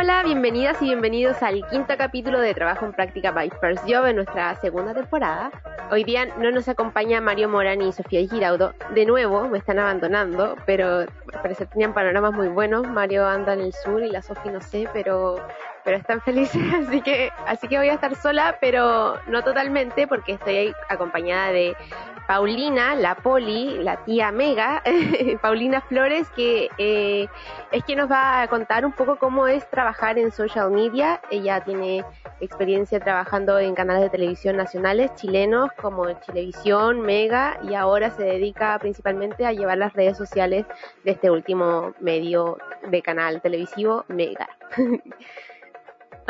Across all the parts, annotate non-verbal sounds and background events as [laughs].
Hola, bienvenidas y bienvenidos al quinto capítulo de Trabajo en Práctica by First Job en nuestra segunda temporada. Hoy día no nos acompaña Mario Morán y Sofía Giraudo. De nuevo, me están abandonando, pero parece que tenían panoramas muy buenos. Mario anda en el sur y la Sofía no sé, pero pero están felices, [laughs] así que así que voy a estar sola, pero no totalmente porque estoy acompañada de Paulina, la Poli, la tía Mega, [laughs] Paulina Flores, que eh, es quien nos va a contar un poco cómo es trabajar en social media. Ella tiene experiencia trabajando en canales de televisión nacionales chilenos como Chilevisión, Mega, y ahora se dedica principalmente a llevar las redes sociales de este último medio de canal televisivo, Mega. [laughs]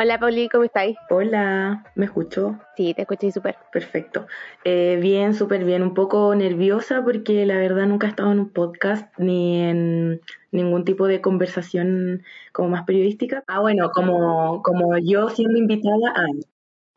Hola Pauli, ¿cómo estáis? Hola, ¿me escuchó? Sí, te escuché súper. Perfecto. Eh, bien, súper bien. Un poco nerviosa porque la verdad nunca he estado en un podcast ni en ningún tipo de conversación como más periodística. Ah, bueno, como, como yo siendo invitada a...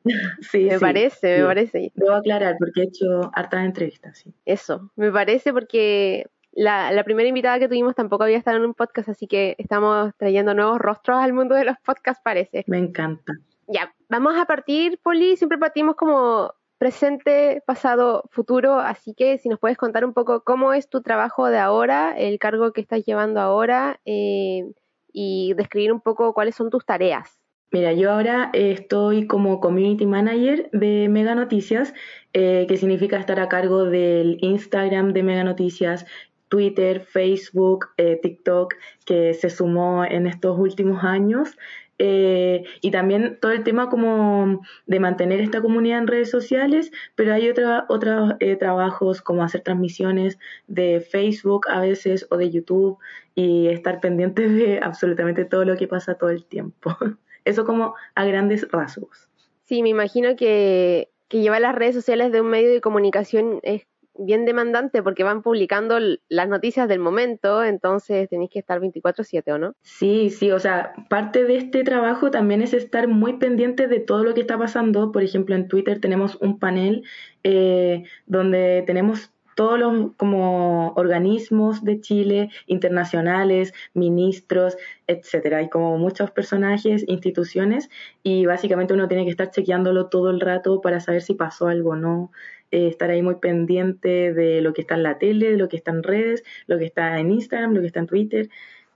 [laughs] sí, me parece, me parece. Debo aclarar porque he hecho hartas entrevistas, sí. Eso, me parece porque la, primera invitada que tuvimos tampoco había estado en un podcast, así que estamos trayendo nuevos rostros al mundo de los podcasts, parece. Me encanta. Ya, vamos a partir, Poli, siempre partimos como presente, pasado, futuro, así que si nos puedes contar un poco cómo es tu trabajo de ahora, el cargo que estás llevando ahora eh, y describir un poco cuáles son tus tareas. Mira, yo ahora estoy como community manager de Mega Noticias, eh, que significa estar a cargo del Instagram de Mega Noticias, Twitter, Facebook, eh, TikTok, que se sumó en estos últimos años. Eh, y también todo el tema como de mantener esta comunidad en redes sociales, pero hay otros eh, trabajos como hacer transmisiones de Facebook a veces o de YouTube y estar pendientes de absolutamente todo lo que pasa todo el tiempo. [laughs] Eso como a grandes rasgos. Sí, me imagino que, que llevar las redes sociales de un medio de comunicación es bien demandante porque van publicando las noticias del momento, entonces tenéis que estar 24/7, ¿o no? Sí, sí, o sea, parte de este trabajo también es estar muy pendiente de todo lo que está pasando. Por ejemplo, en Twitter tenemos un panel eh, donde tenemos todos los como organismos de Chile, internacionales, ministros, etcétera. Hay como muchos personajes, instituciones, y básicamente uno tiene que estar chequeándolo todo el rato para saber si pasó algo o no. Eh, estar ahí muy pendiente de lo que está en la tele, de lo que está en redes, lo que está en Instagram, lo que está en Twitter.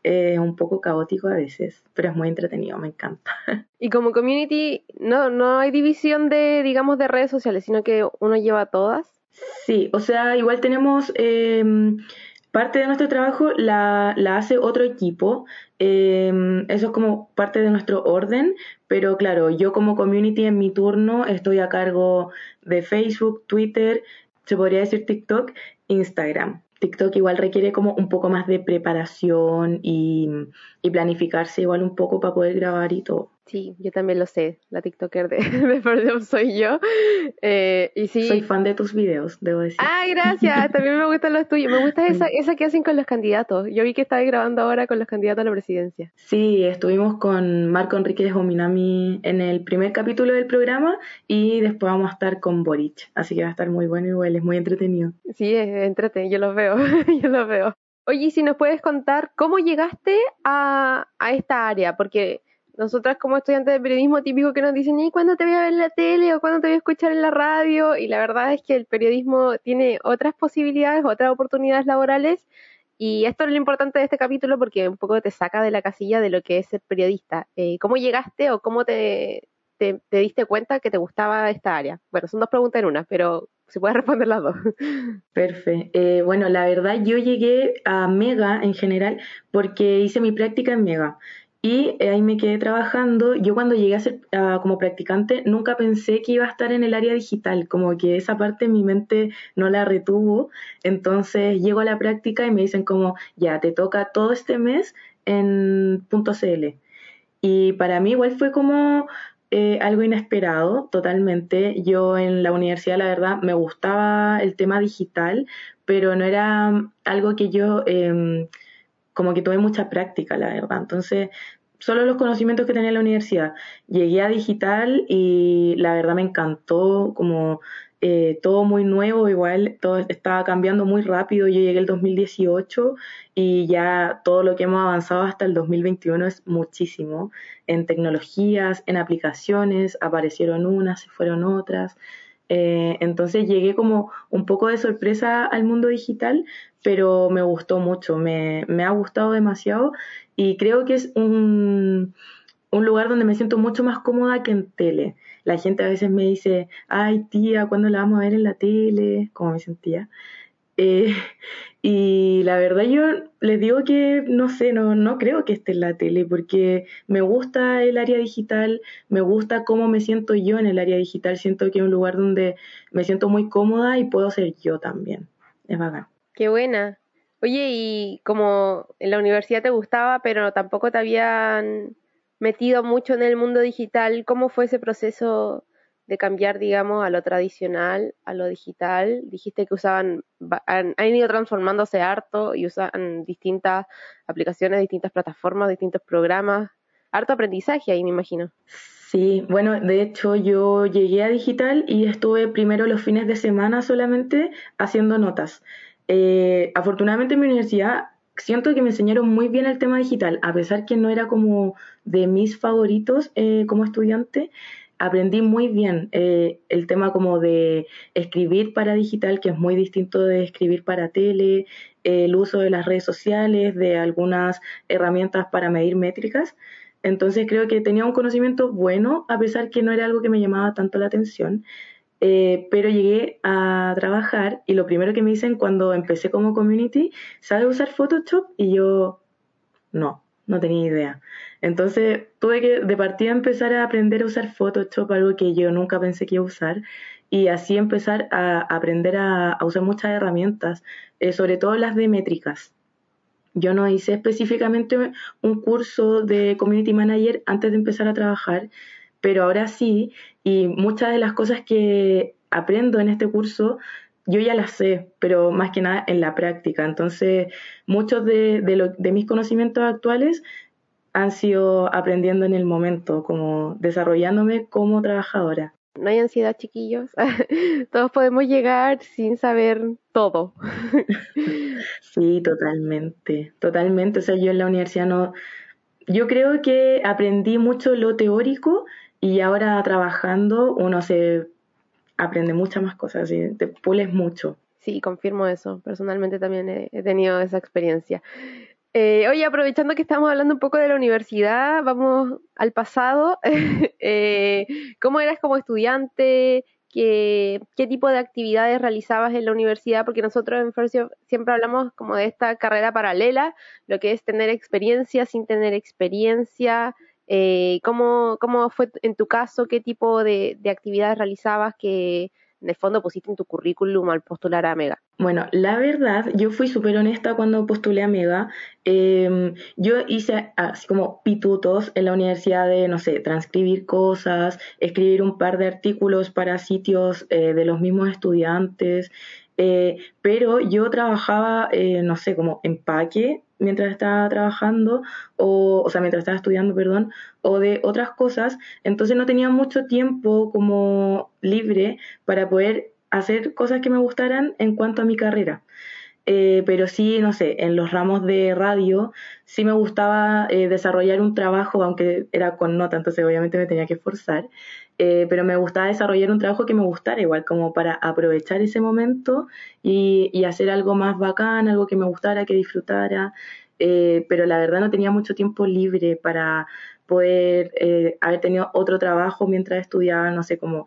Es un poco caótico a veces, pero es muy entretenido, me encanta. [laughs] Y como community, no, no hay división de, digamos, de redes sociales, sino que uno lleva todas. Sí, o sea, igual tenemos em, parte de nuestro trabajo la, la hace otro equipo. Em, eso es como parte de nuestro orden, pero claro, yo como community en mi turno estoy a cargo de Facebook, Twitter, se podría decir TikTok, Instagram. TikTok igual requiere como un poco más de preparación y, y planificarse igual un poco para poder grabar y todo. Sí, yo también lo sé, la TikToker de, [laughs] de soy yo. Eh, y sí. Soy fan de tus videos, debo decir. Ah, gracias, también me gustan los tuyos. Me gusta esa, esa que hacen con los candidatos. Yo vi que estabas grabando ahora con los candidatos a la presidencia. Sí, estuvimos con Marco Enrique Ominami en el primer capítulo del programa y después vamos a estar con Boric. Así que va a estar muy bueno igual, es muy entretenido. Sí, es entretenido, yo los veo, [laughs] yo los veo. Oye, si nos puedes contar cómo llegaste a, a esta área, porque nosotras como estudiantes de periodismo típico que nos dicen, ¿y cuándo te voy a ver en la tele o cuándo te voy a escuchar en la radio? Y la verdad es que el periodismo tiene otras posibilidades, otras oportunidades laborales. Y esto es lo importante de este capítulo porque un poco te saca de la casilla de lo que es ser periodista. Eh, ¿Cómo llegaste o cómo te, te, diste cuenta que te gustaba esta área? Bueno, son dos preguntas en una, pero se puede responder las dos. [laughs] Perfecto. Eh, bueno, la verdad yo llegué a Mega en general porque hice mi práctica en Mega. Y eh, ahí me quedé trabajando. Yo cuando llegué a ser como practicante nunca pensé que iba a estar en el área digital, como que esa parte mi mente no la retuvo. Entonces llego a la práctica y me dicen como, ya, te toca todo este mes en .cl. Y para mí igual fue como eh, algo inesperado, totalmente. Yo en la universidad, la verdad, me gustaba el tema digital, pero no era algo que yo... Em, como que tuve mucha práctica, la verdad. Entonces, solo los conocimientos que tenía en la universidad. Llegué a digital y la verdad me encantó como eh, todo muy nuevo, igual todo estaba cambiando muy rápido. Yo llegué el 2018 y ya todo lo que hemos avanzado hasta el 2021 es muchísimo. En tecnologías, en aplicaciones, aparecieron unas, se fueron otras. Eh, entonces llegué como un poco de sorpresa al mundo digital, pero me gustó mucho, me, me ha gustado demasiado y creo que es un, un lugar donde me siento mucho más cómoda que en tele. La gente a veces me dice, ay tía, ¿cuándo la vamos a ver en la tele? Como me sentía. Eh, y la verdad yo les digo que no sé, no, no creo que esté en la tele porque me gusta el área digital, me gusta cómo me siento yo en el área digital, siento que es un lugar donde me siento muy cómoda y puedo ser yo también. Es bacán. Qué buena. Oye, y como en la universidad te gustaba, pero tampoco te habían metido mucho en el mundo digital, ¿cómo fue ese proceso de cambiar, digamos, a lo tradicional, a lo digital? Dijiste que usaban, han, ido transformándose harto y usan distintas aplicaciones, distintas plataformas, distintos programas. Harto aprendizaje ahí, me imagino. Sí, bueno, de hecho yo llegué a digital y estuve primero los fines de semana solamente haciendo notas. Eh, afortunadamente en mi universidad siento que me enseñaron muy bien el tema digital, a pesar que no era como de mis favoritos eh, como estudiante, aprendí muy bien eh, el tema como de escribir para digital, que es muy distinto de escribir para tele, el uso de las redes sociales, de algunas herramientas para medir métricas. Entonces creo que tenía un conocimiento bueno, a pesar que no era algo que me llamaba tanto la atención. Eh, pero llegué a trabajar y lo primero que me dicen cuando empecé como community, ¿sabes usar Photoshop? Y yo, no, no tenía idea. Entonces tuve que de partida empezar a aprender a usar Photoshop, algo que yo nunca pensé que iba a usar, y así empezar a aprender a, usar muchas herramientas, eh, sobre todo las de métricas. Yo no hice específicamente un curso de Community Manager antes de empezar a trabajar, pero ahora sí, y muchas de las cosas que aprendo en este curso, yo ya las sé, pero más que nada en la práctica. Entonces, muchos de, de, mis conocimientos actuales han sido aprendiendo en el momento, como desarrollándome como trabajadora. No hay ansiedad, chiquillos. [laughs] Todos podemos llegar sin saber todo. [laughs] sí, totalmente, totalmente. O sea, yo en la universidad no... Yo creo que aprendí mucho lo teórico y ahora trabajando uno se aprende muchas más cosas y te pules mucho. Sí, confirmo eso. Personalmente también he, tenido esa experiencia. Eh, oye, aprovechando que estamos hablando un poco de la universidad, vamos al pasado. [laughs] eh, ¿Cómo eras como estudiante? ¿Qué, ¿Qué tipo de actividades realizabas en la universidad? Porque nosotros en Fercio siempre hablamos como de esta carrera paralela, lo que es tener experiencia sin tener experiencia, eh, ¿cómo, ¿Cómo fue en tu caso? ¿Qué tipo de, actividades realizabas que en el fondo pusiste en tu currículum al postular a Mega? Bueno, la verdad, yo fui súper honesta cuando postulé a Mega. Em, yo hice así como pitutos en la universidad de, no sé, transcribir cosas, escribir un par de artículos para sitios eh, de los mismos estudiantes. Eh, pero yo trabajaba, no sé, como empaque mientras estaba trabajando, o, o sea, mientras estaba estudiando, perdón, o de otras cosas, entonces no tenía mucho tiempo como libre para poder hacer cosas que me gustaran en cuanto a mi carrera. Eh, pero sí, no sé, en los ramos de radio sí me gustaba eh, desarrollar un trabajo, aunque era con nota, entonces obviamente me tenía que esforzar, eh, pero me gustaba desarrollar un trabajo que me gustara, igual como para aprovechar ese momento y, hacer algo más bacán, algo que me gustara, que disfrutara, pero la verdad no tenía mucho tiempo libre para poder haber tenido otro trabajo mientras estudiaba, no sé, como,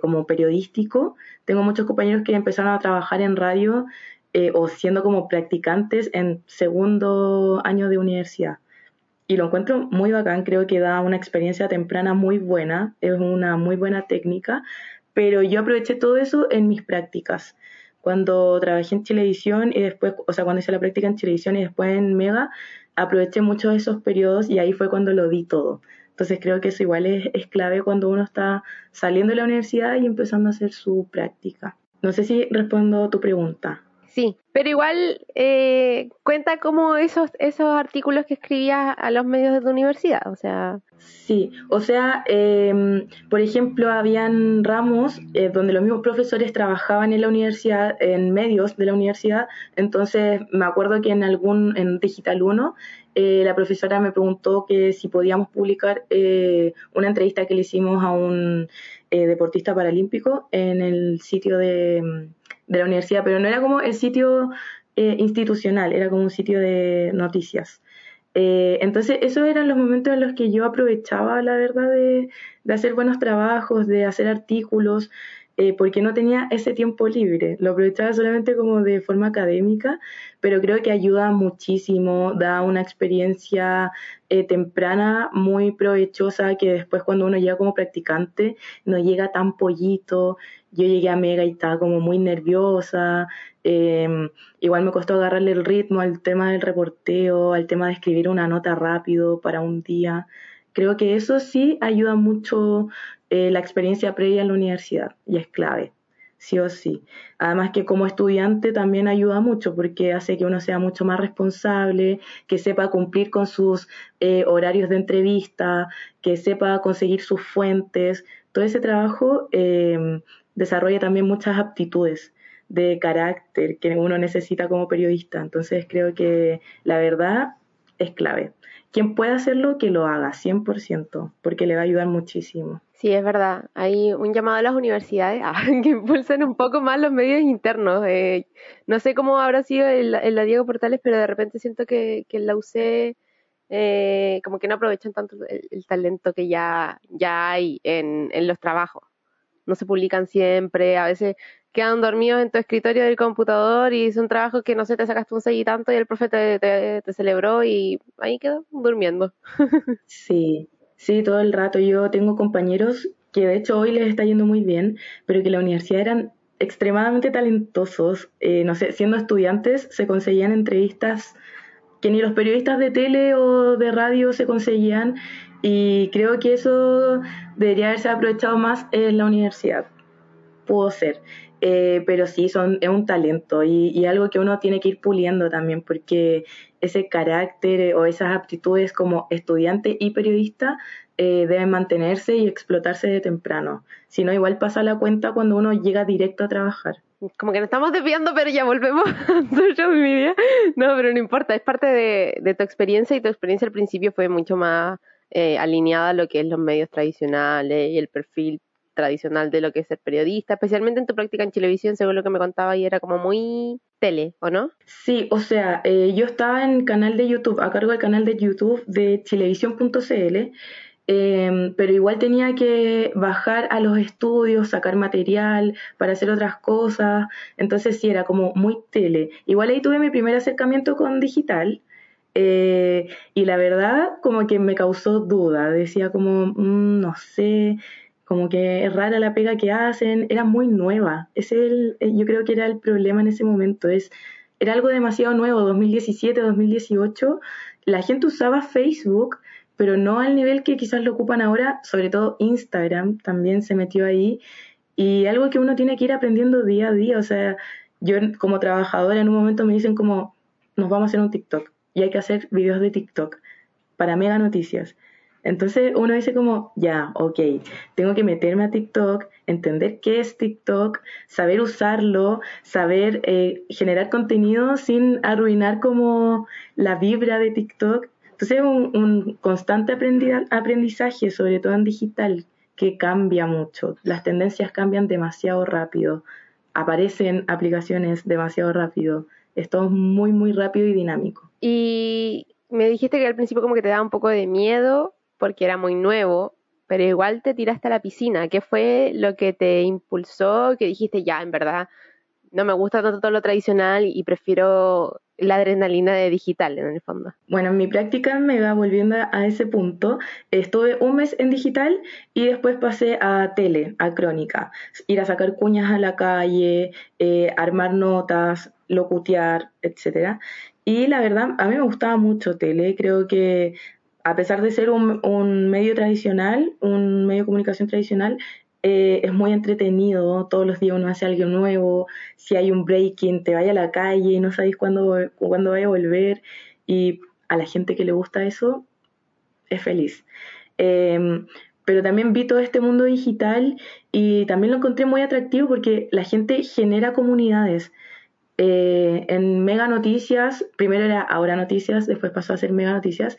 como periodístico. Tengo muchos compañeros que empezaron a trabajar en radio eh, o siendo como practicantes en segundo año de universidad. Y lo encuentro muy bacán, creo que da una experiencia temprana muy buena, es una muy buena técnica, pero yo aproveché todo eso en mis prácticas. Cuando trabajé en televisión y después, o sea, cuando hice la práctica en televisión y después en Mega, aproveché mucho de esos periodos y ahí fue cuando lo di todo. Entonces creo que eso igual es, es clave cuando uno está saliendo de la universidad y empezando a hacer su práctica. No sé si respondo tu pregunta. Sí, pero igual eh, cuenta como esos, esos artículos que escribías a los medios de tu universidad, o sea... Sí, o sea, em, por ejemplo, habían ramos eh, donde los mismos profesores trabajaban en la universidad, en medios de la universidad, entonces me acuerdo que en algún, en Digital 1, eh, la profesora me preguntó que si podíamos publicar una entrevista que le hicimos a un deportista paralímpico en el sitio de de la universidad, pero no era como el sitio eh, institucional, era como un sitio de noticias. Eh, entonces, esos eran los momentos en los que yo aprovechaba, la verdad, de, de hacer buenos trabajos, de hacer artículos, eh, porque no tenía ese tiempo libre. Lo aprovechaba solamente como de forma académica, pero creo que ayuda muchísimo, da una experiencia temprana muy provechosa que después cuando uno llega como practicante no llega tan pollito yo llegué a Mega y estaba como muy nerviosa. Em, igual me costó agarrarle el ritmo al tema del reporteo, al tema de escribir una nota rápido para un día. Creo que eso sí ayuda mucho eh, la experiencia previa en la universidad y es clave, sí o sí. Además que como estudiante también ayuda mucho porque hace que uno sea mucho más responsable, que sepa cumplir con sus eh, horarios de entrevista, que sepa conseguir sus fuentes. Todo ese trabajo em, desarrolla también muchas aptitudes de carácter que uno necesita como periodista. Entonces creo que la verdad es clave. Quien pueda hacerlo, que lo haga, 100%, porque le va a ayudar muchísimo. Sí, es verdad. Hay un llamado a las universidades [laughs] a que impulsen un poco más los medios internos. Eh, no sé cómo habrá sido en la, Diego Portales, pero de repente siento que, la UC eh, como que no aprovechan tanto el, talento que ya, hay en los trabajos no se publican siempre, a veces quedan dormidos en tu escritorio del computador y es un trabajo que no sé, te sacaste un 6 y tanto y el profe te, celebró y ahí quedó durmiendo. [laughs] sí, sí, todo el rato. Yo tengo compañeros que de hecho hoy les está yendo muy bien, pero que la universidad eran extremadamente talentosos. Eh, no sé, siendo estudiantes se conseguían entrevistas que ni los periodistas de tele o de radio se conseguían y creo que eso debería haberse aprovechado más en la universidad. Pudo ser. Eh, pero sí, son, es un talento y, y, algo que uno tiene que ir puliendo también, porque ese carácter o esas aptitudes como estudiante y periodista eh, deben mantenerse y explotarse de temprano. Si no, igual pasa la cuenta cuando uno llega directo a trabajar. Como que nos estamos desviando, pero ya volvemos [laughs] a media. No, pero no importa, es parte de, de tu experiencia y tu experiencia al principio fue mucho más eh, alineada a lo que es los medios tradicionales y el perfil tradicional de lo que es ser periodista, especialmente en tu práctica en televisión, según lo que me contaba, y era como muy tele, ¿o no? Sí, o sea, eh, yo estaba en canal de YouTube, a cargo del canal de YouTube de televisión.cl, em, pero igual tenía que bajar a los estudios, sacar material para hacer otras cosas, entonces sí, era como muy tele. Igual ahí tuve mi primer acercamiento con digital, eh, y la verdad, como que me causó duda. Decía como, mm, no sé, como que es rara la pega que hacen. Era muy nueva. Ese el, eh, yo creo que era el problema en ese momento. Es, era algo demasiado nuevo. 2017, 2018, la gente usaba Facebook, pero no al nivel que quizás lo ocupan ahora. Sobre todo Instagram también se metió ahí. Y algo que uno tiene que ir aprendiendo día a día. O sea, yo como trabajadora en un momento me dicen como, nos vamos a hacer un TikTok y hay que hacer videos de TikTok para mega noticias. Entonces uno dice como, ya, ok, tengo que meterme a TikTok, entender qué es TikTok, saber usarlo, saber eh, generar contenido sin arruinar como la vibra de TikTok. Entonces es un, un constante aprendizaje, sobre todo en digital, que cambia mucho. Las tendencias cambian demasiado rápido, aparecen aplicaciones demasiado rápido. Es muy, muy rápido y dinámico. Y me dijiste que al principio como que te daba un poco de miedo porque era muy nuevo, pero igual te tiraste a la piscina. ¿Qué fue lo que te impulsó? Que dijiste, ya, en verdad, no me gusta tanto todo lo tradicional y prefiero la adrenalina de digital en el fondo. Bueno, en mi práctica me va volviendo a ese punto. Estuve un mes en digital y después pasé a tele, a crónica. Ir a sacar cuñas a la calle, eh, armar notas, locutear, etcétera. Y la verdad, a mí me gustaba mucho tele. Creo que a pesar de ser un, medio tradicional, un medio de comunicación tradicional, eh, es muy entretenido, todos los días uno hace algo nuevo, si hay un breaking, te vaya a la calle y no sabéis cuándo, cuándo vaya a volver y a la gente que le gusta eso es feliz. Em, pero también vi todo este mundo digital y también lo encontré muy atractivo porque la gente genera comunidades. Eh, en Mega Noticias, primero era Ahora Noticias, después pasó a ser Mega Noticias,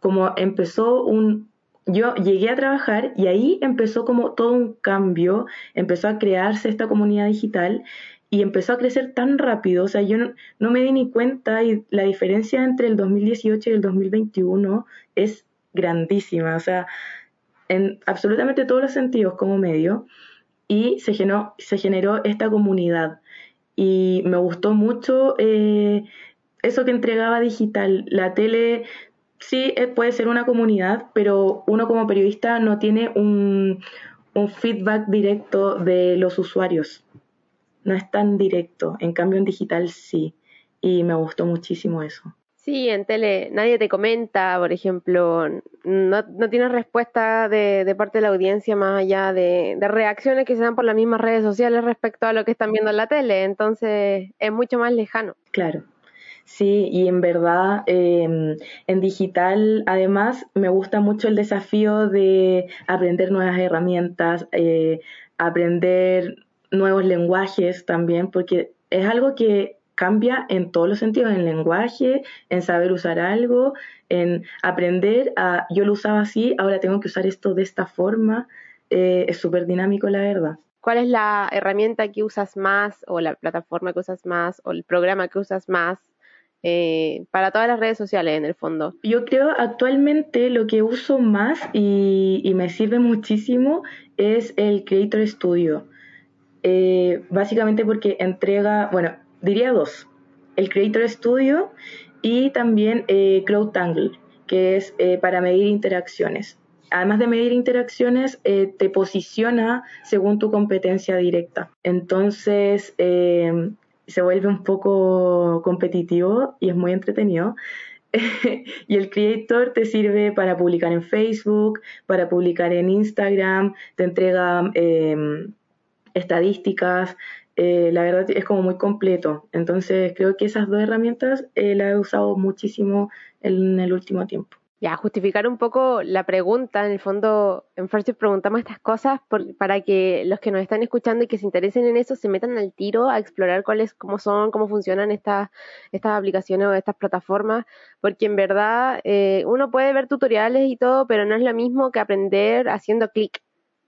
como empezó un, yo llegué a trabajar y ahí empezó como todo un cambio, empezó a crearse esta comunidad digital y empezó a crecer tan rápido, o sea, yo no, me di ni cuenta y la diferencia entre el 2018 y el 2021 es grandísima, o sea, en absolutamente todos los sentidos como medio y se generó, se generó esta comunidad y me gustó mucho eh, eso que entregaba digital, la tele sí eh, puede ser una comunidad, pero uno como periodista no tiene un, feedback directo de los usuarios. No es tan directo. En cambio, en digital sí. Y me gustó muchísimo eso. Sí, en tele nadie te comenta, por ejemplo, no, no tienes respuesta de, parte de la audiencia más allá de, de, reacciones que se dan por las mismas redes sociales respecto a lo que están viendo en la tele, entonces es mucho más lejano. Claro, Sí, y en verdad em, en digital además me gusta mucho el desafío de aprender nuevas herramientas, eh, aprender nuevos lenguajes también, porque es algo que cambia en todos los sentidos, en lenguaje, en saber usar algo, en aprender a, yo lo usaba así, ahora tengo que usar esto de esta forma, eh, es súper dinámico la verdad. ¿Cuál es la herramienta que usas más o la plataforma que usas más o el programa que usas más eh, para todas las redes sociales en el fondo. Yo creo actualmente lo que uso más y, me sirve muchísimo es el Creator Studio. Eh, básicamente porque entrega, bueno, diría dos, el Creator Studio y también eh, que es eh, para medir interacciones. Además de medir interacciones, te posiciona según tu competencia directa. Entonces, se vuelve un poco competitivo y es muy entretenido. [laughs] y el creator te sirve para publicar en Facebook, para publicar en Instagram, te entrega em, estadísticas. Eh, la verdad es como muy completo. Entonces creo que esas dos herramientas eh, las he usado muchísimo en el último tiempo. Ya, justificar un poco la pregunta, en el fondo, en First preguntamos estas cosas para que los que nos están escuchando y que se interesen en eso se metan al tiro a explorar cuáles, cómo son, cómo funcionan estas, aplicaciones o estas plataformas, porque en verdad eh, uno puede ver tutoriales y todo, pero no es lo mismo que aprender haciendo clic.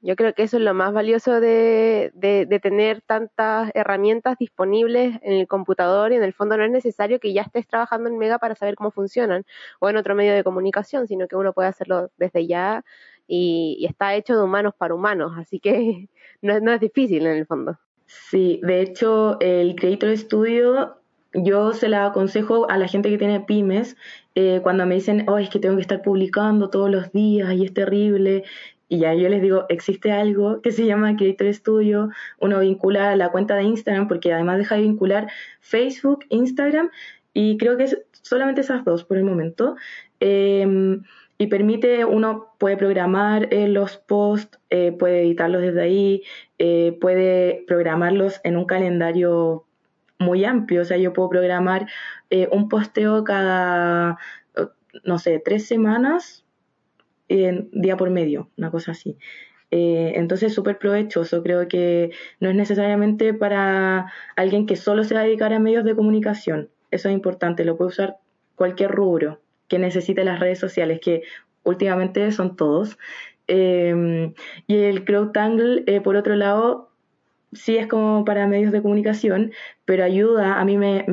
Yo creo que eso es lo más valioso de, de, tener tantas herramientas disponibles en el computador y en el fondo no es necesario que ya estés trabajando en Mega para saber cómo funcionan o en otro medio de comunicación, sino que uno puede hacerlo desde ya y, está hecho de humanos para humanos, así que [laughs] no, no es difícil en el fondo. Sí, de hecho el Creator Studio yo se la aconsejo a la gente que tiene pymes eh, cuando me dicen, oh, es que tengo que estar publicando todos los días y es terrible. Y ya yo les digo, existe algo que se llama Creator Studio, uno vincula la cuenta de Instagram, porque además deja de vincular Facebook, Instagram, y creo que es solamente esas dos por el momento. Em, y permite, uno puede programar eh, los posts, eh, puede editarlos desde ahí, eh, puede programarlos en un calendario muy amplio. O sea, yo puedo programar un posteo cada, no sé, tres semanas día por medio, una cosa así. Eh, entonces, súper provechoso. Creo que no es necesariamente para alguien que solo se va a dedicar a medios de comunicación. Eso es importante. Lo puede usar cualquier rubro que necesite las redes sociales, que últimamente son todos. Eh, y el CrowdTangle, eh, por otro lado, sí es como para medios de comunicación, pero ayuda, a mí me,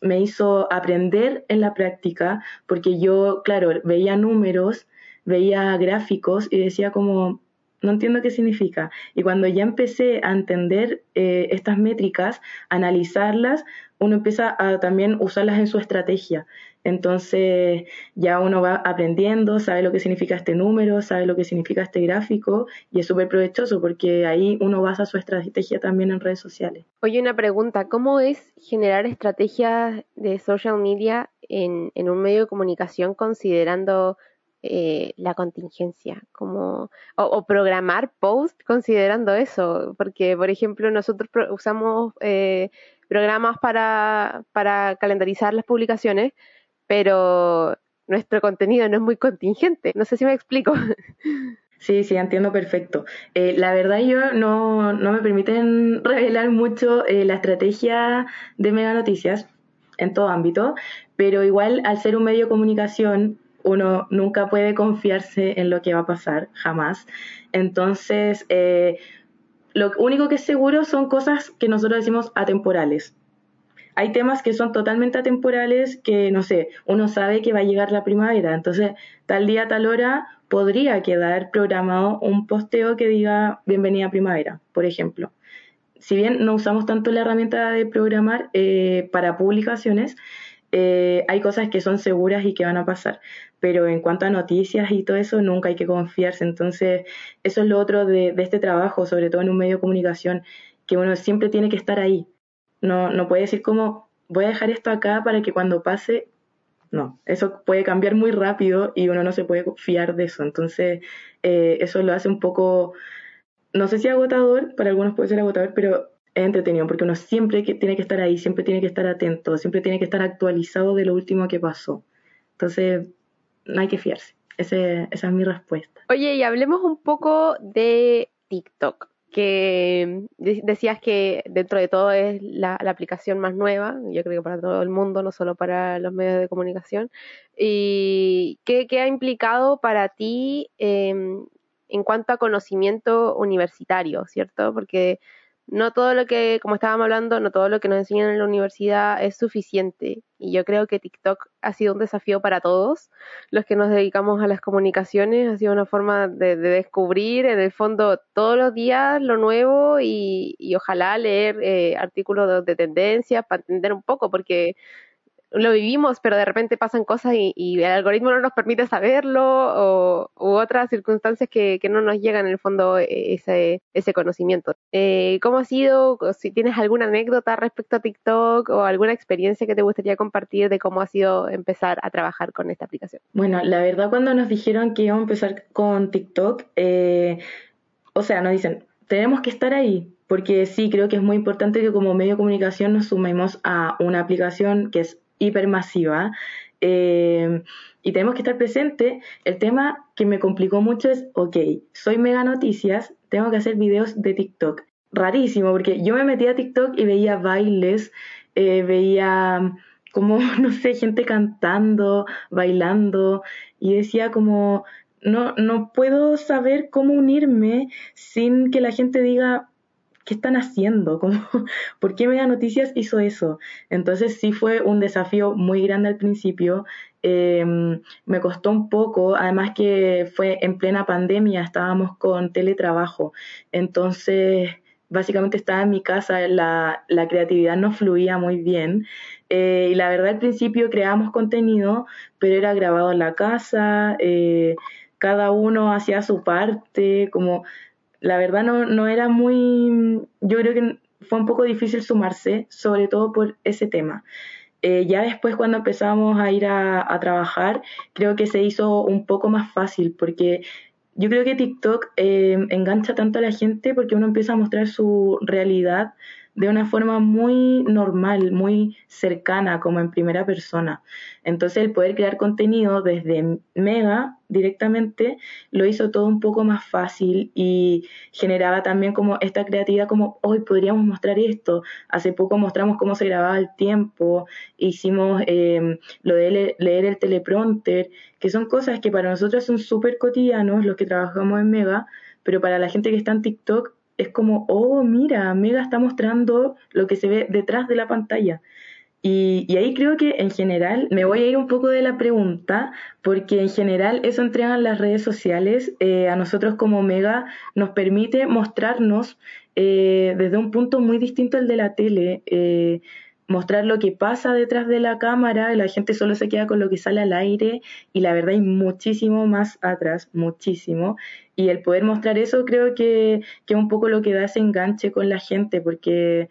me hizo aprender en la práctica, porque yo, claro, veía números veía gráficos y decía como, no entiendo qué significa. Y cuando ya empecé a entender eh, estas métricas, analizarlas, uno empieza a también usarlas en su estrategia. Entonces ya uno va aprendiendo, sabe lo que significa este número, sabe lo que significa este gráfico y es súper provechoso porque ahí uno basa su estrategia también en redes sociales. Oye, una pregunta, ¿cómo es generar estrategias de social media en, en un medio de comunicación considerando eh, la contingencia, como, o, programar post considerando eso, porque por ejemplo nosotros usamos eh, programas para, para calendarizar las publicaciones, pero nuestro contenido no es muy contingente, no sé si me explico. [laughs] Sí, sí, entiendo perfecto. Eh, la verdad yo no, no, me permiten [laughs] revelar mucho la estrategia de Mega Noticias en todo ámbito, pero igual al ser un medio de comunicación uno nunca puede confiarse en lo que va a pasar, jamás. Entonces, eh, lo único que es seguro son cosas que nosotros decimos atemporales. Hay temas que son totalmente atemporales que, no sé, uno sabe que va a llegar la primavera, entonces tal día, tal hora podría quedar programado un posteo que diga bienvenida primavera, por ejemplo. Si bien no usamos tanto la herramienta de programar eh, para publicaciones, eh, hay cosas que son seguras y que van a pasar pero en cuanto a noticias y todo eso, nunca hay que confiarse. Entonces, eso es lo otro de, este trabajo, sobre todo en un medio de comunicación, que uno siempre tiene que estar ahí. No, no puede decir como, voy a dejar esto acá para que cuando pase, no, eso puede cambiar muy rápido y uno no se puede fiar de eso. Entonces, eh, eso lo hace un poco, no sé si agotador, para algunos puede ser agotador, pero es entretenido porque uno siempre tiene que estar ahí, siempre tiene que estar atento, siempre tiene que estar actualizado de lo último que pasó. Entonces, no hay que fiarse. esa es mi respuesta. Oye, y hablemos un poco de TikTok, que decías que dentro de todo es la, aplicación más nueva, yo creo que para todo el mundo, no solo para los medios de comunicación. ¿Y qué, ha implicado para ti em, en cuanto a conocimiento universitario, cierto? Porque no todo lo que, como estábamos hablando, no todo lo que nos enseñan en la universidad es suficiente. Y yo creo que TikTok ha sido un desafío para todos los que nos dedicamos a las comunicaciones. Ha sido una forma de, descubrir, en el fondo, todos los días lo nuevo y, ojalá leer eh, artículos de, tendencias para entender un poco, porque lo vivimos, pero de repente pasan cosas y, el algoritmo no nos permite saberlo o, u otras circunstancias que, que, no nos llegan en el fondo eh, ese, ese conocimiento. Eh, ¿Cómo ha sido? Si tienes alguna anécdota respecto a TikTok o alguna experiencia que te gustaría compartir de cómo ha sido empezar a trabajar con esta aplicación. Bueno, la verdad cuando nos dijeron que íbamos a empezar con TikTok, eh, o sea, nos dicen, tenemos que estar ahí, porque sí, creo que es muy importante que como medio de comunicación nos sumemos a una aplicación que es hipermasiva. Eh, y tenemos que estar presentes. El tema que me complicó mucho es, ok, soy mega noticias, tengo que hacer videos de TikTok. Rarísimo, porque yo me metí a TikTok y veía bailes, eh, veía como, [laughs] no sé, gente cantando, bailando, y decía como, no, no puedo saber cómo unirme sin que la gente diga, ¿qué están haciendo? ¿Cómo, [laughs] ¿Por qué Mega Noticias hizo eso? Entonces sí fue un desafío muy grande al principio. Em, me costó un poco, además que fue en plena pandemia, estábamos con teletrabajo. Entonces, básicamente estaba en mi casa, la, la creatividad no fluía muy bien. Eh, y la verdad al principio creábamos contenido, pero era grabado en la casa, eh, cada uno hacía su parte, como la verdad no, no era muy, yo creo que fue un poco difícil sumarse, sobre todo por ese tema. Eh, ya después cuando empezamos a ir a, trabajar, creo que se hizo un poco más fácil porque yo creo que TikTok eh, engancha tanto a la gente porque uno empieza a mostrar su realidad de una forma muy normal, muy cercana, como en primera persona. Entonces el poder crear contenido desde Mega directamente lo hizo todo un poco más fácil y generaba también como esta creatividad como hoy podríamos mostrar esto. Hace poco mostramos cómo se grababa el tiempo, hicimos em, lo de leer el teleprompter, que son cosas que para nosotros son súper cotidianos los que trabajamos en Mega, pero para la gente que está en TikTok es como, oh, mira, Mega está mostrando lo que se ve detrás de la pantalla. Y, ahí creo que en general, me voy a ir un poco de la pregunta, porque en general eso entregan las redes sociales, eh, a nosotros como Mega nos permite mostrarnos eh, desde un punto muy distinto al de la tele. Eh, mostrar lo que pasa detrás de la cámara, la gente solo se queda con lo que sale al aire y la verdad hay muchísimo más atrás, muchísimo. Y el poder mostrar eso creo que, que es un poco lo que da ese enganche con la gente, porque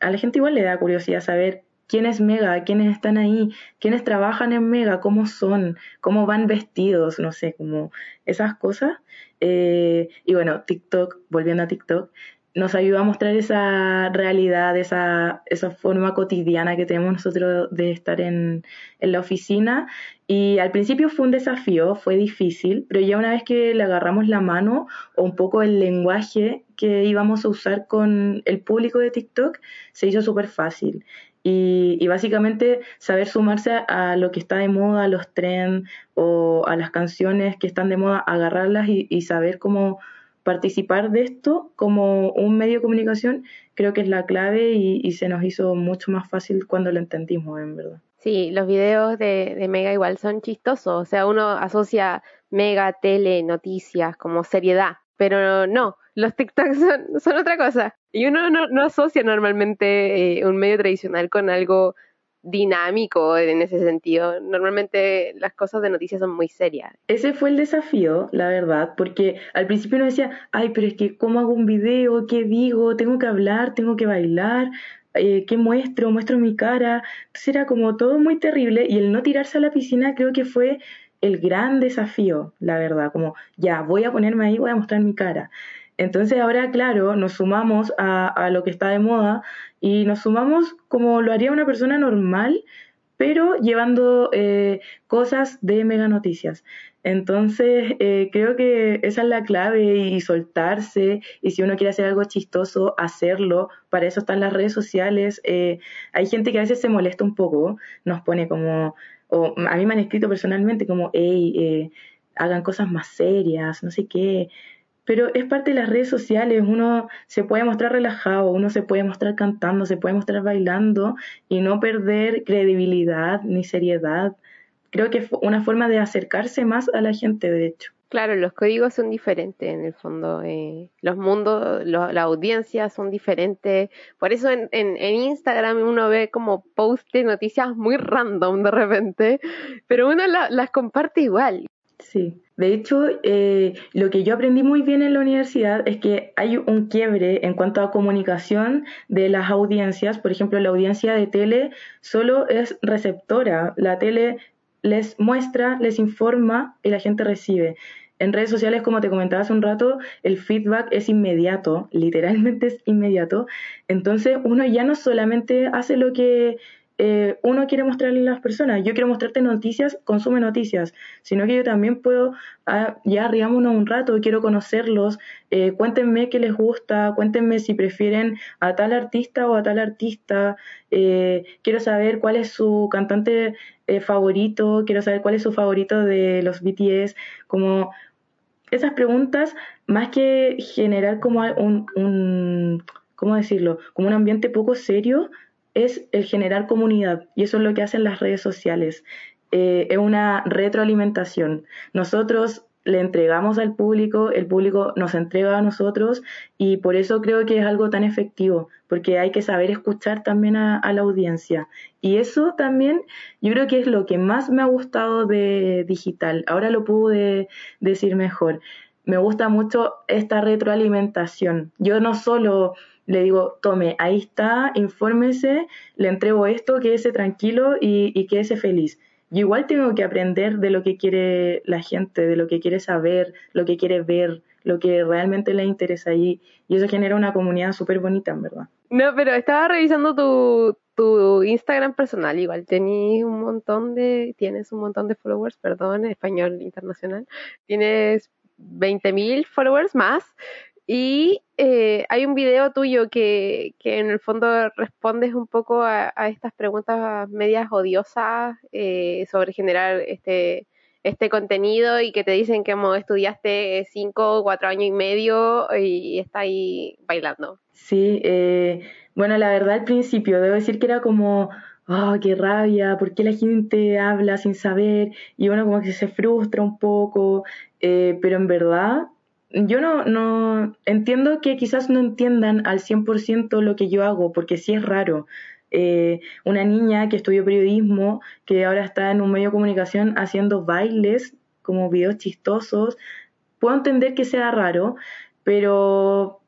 a la gente igual le da curiosidad saber quién es Mega, quiénes están ahí, quiénes trabajan en Mega, cómo son, cómo van vestidos, no sé, como esas cosas. Eh, y bueno, TikTok, volviendo a TikTok, nos ayuda a mostrar esa realidad, esa, esa forma cotidiana que tenemos nosotros de estar en, en, la oficina. Y al principio fue un desafío, fue difícil, pero ya una vez que le agarramos la mano o un poco el lenguaje que íbamos a usar con el público de TikTok, se hizo súper fácil. Y, y, básicamente saber sumarse a lo que está de moda, a los trends o a las canciones que están de moda, agarrarlas y, y saber cómo participar de esto como un medio de comunicación creo que es la clave y, se nos hizo mucho más fácil cuando lo entendimos, en verdad. Sí, los videos de, Mega igual son chistosos, o sea, uno asocia Mega, tele, noticias como seriedad, pero no, los TikToks son, otra cosa. Y uno no, asocia normalmente eh, un medio tradicional con algo dinámico en ese sentido. Normalmente las cosas de noticias son muy serias. Ese fue el desafío, la verdad, porque al principio uno decía, ay, pero es que ¿cómo hago un video? ¿Qué digo? ¿Tengo que hablar? ¿Tengo que bailar? Eh, ¿Qué muestro? ¿Muestro mi cara? Entonces era como todo muy terrible y el no tirarse a la piscina creo que fue el gran desafío, la verdad, como ya, voy a ponerme ahí, voy a mostrar mi cara. Entonces ahora, claro, nos sumamos a, lo que está de moda y nos sumamos como lo haría una persona normal, pero llevando eh, cosas de mega noticias. Entonces, eh, creo que esa es la clave y soltarse, y si uno quiere hacer algo chistoso, hacerlo. Para eso están las redes sociales. Eh, hay gente que a veces se molesta un poco, nos pone como, o a mí me han escrito personalmente como, hey, hagan cosas más serias, no sé qué pero es parte de las redes sociales, uno se puede mostrar relajado, uno se puede mostrar cantando, se puede mostrar bailando y no perder credibilidad ni seriedad. Creo que es una forma de acercarse más a la gente, de hecho. Claro, los códigos son diferentes en el fondo. Eh, los mundos, la audiencia son diferentes. Por eso en, en, Instagram uno ve como post de noticias muy random de repente, pero uno las comparte igual. Sí, de hecho, eh, lo que yo aprendí muy bien en la universidad es que hay un quiebre en cuanto a comunicación de las audiencias. Por ejemplo, la audiencia de tele solo es receptora. La tele les muestra, les informa y la gente recibe. En redes sociales, como te comentaba hace un rato, el feedback es inmediato, literalmente es inmediato. Entonces uno ya no solamente hace lo que eh, uno quiere mostrarle a las personas, yo quiero mostrarte noticias, consume noticias, sino que yo también puedo, ah, ya arriámonos un rato, quiero conocerlos, eh, cuéntenme qué les gusta, cuéntenme si prefieren a tal artista o a tal artista, eh, quiero saber cuál es su cantante favorito, quiero saber cuál es su favorito de los BTS, como esas preguntas, más que generar como un ¿cómo decirlo? Como un ambiente poco serio, es el generar comunidad y eso es lo que hacen las redes sociales. Eh, es una retroalimentación. Nosotros le entregamos al público, el público nos entrega a nosotros y por eso creo que es algo tan efectivo, porque hay que saber escuchar también a, la audiencia. Y eso también yo creo que es lo que más me ha gustado de digital. Ahora lo pude decir mejor. Me gusta mucho esta retroalimentación. Yo no solo le digo, tome, ahí está, infórmese, le entrego esto, quédese tranquilo y, y quédese feliz. Yo igual tengo que aprender de lo que quiere la gente, de lo que quiere saber, lo que quiere ver, lo que realmente le interesa allí. Y eso genera una comunidad súper bonita, en verdad. No, pero estaba revisando tu, tu Instagram personal, igual tenés un montón de, tienes un montón de followers, perdón, español internacional. Tienes 20.000 followers más. Y eh, hay un video tuyo que, que, en el fondo respondes un poco a, estas preguntas medias odiosas eh, sobre generar este, este contenido y que te dicen que como estudiaste cinco o cuatro años y medio y, está ahí bailando. Sí, eh, bueno, la verdad al principio debo decir que era como, oh, qué rabia, ¿por qué la gente habla sin saber? Y uno como que se frustra un poco, pero en verdad yo no, no entiendo que quizás no entiendan al 100% lo que yo hago, porque sí es raro. Eh, una niña que estudió periodismo, que ahora está en un medio de comunicación haciendo bailes, como videos chistosos, puedo entender que sea raro, pero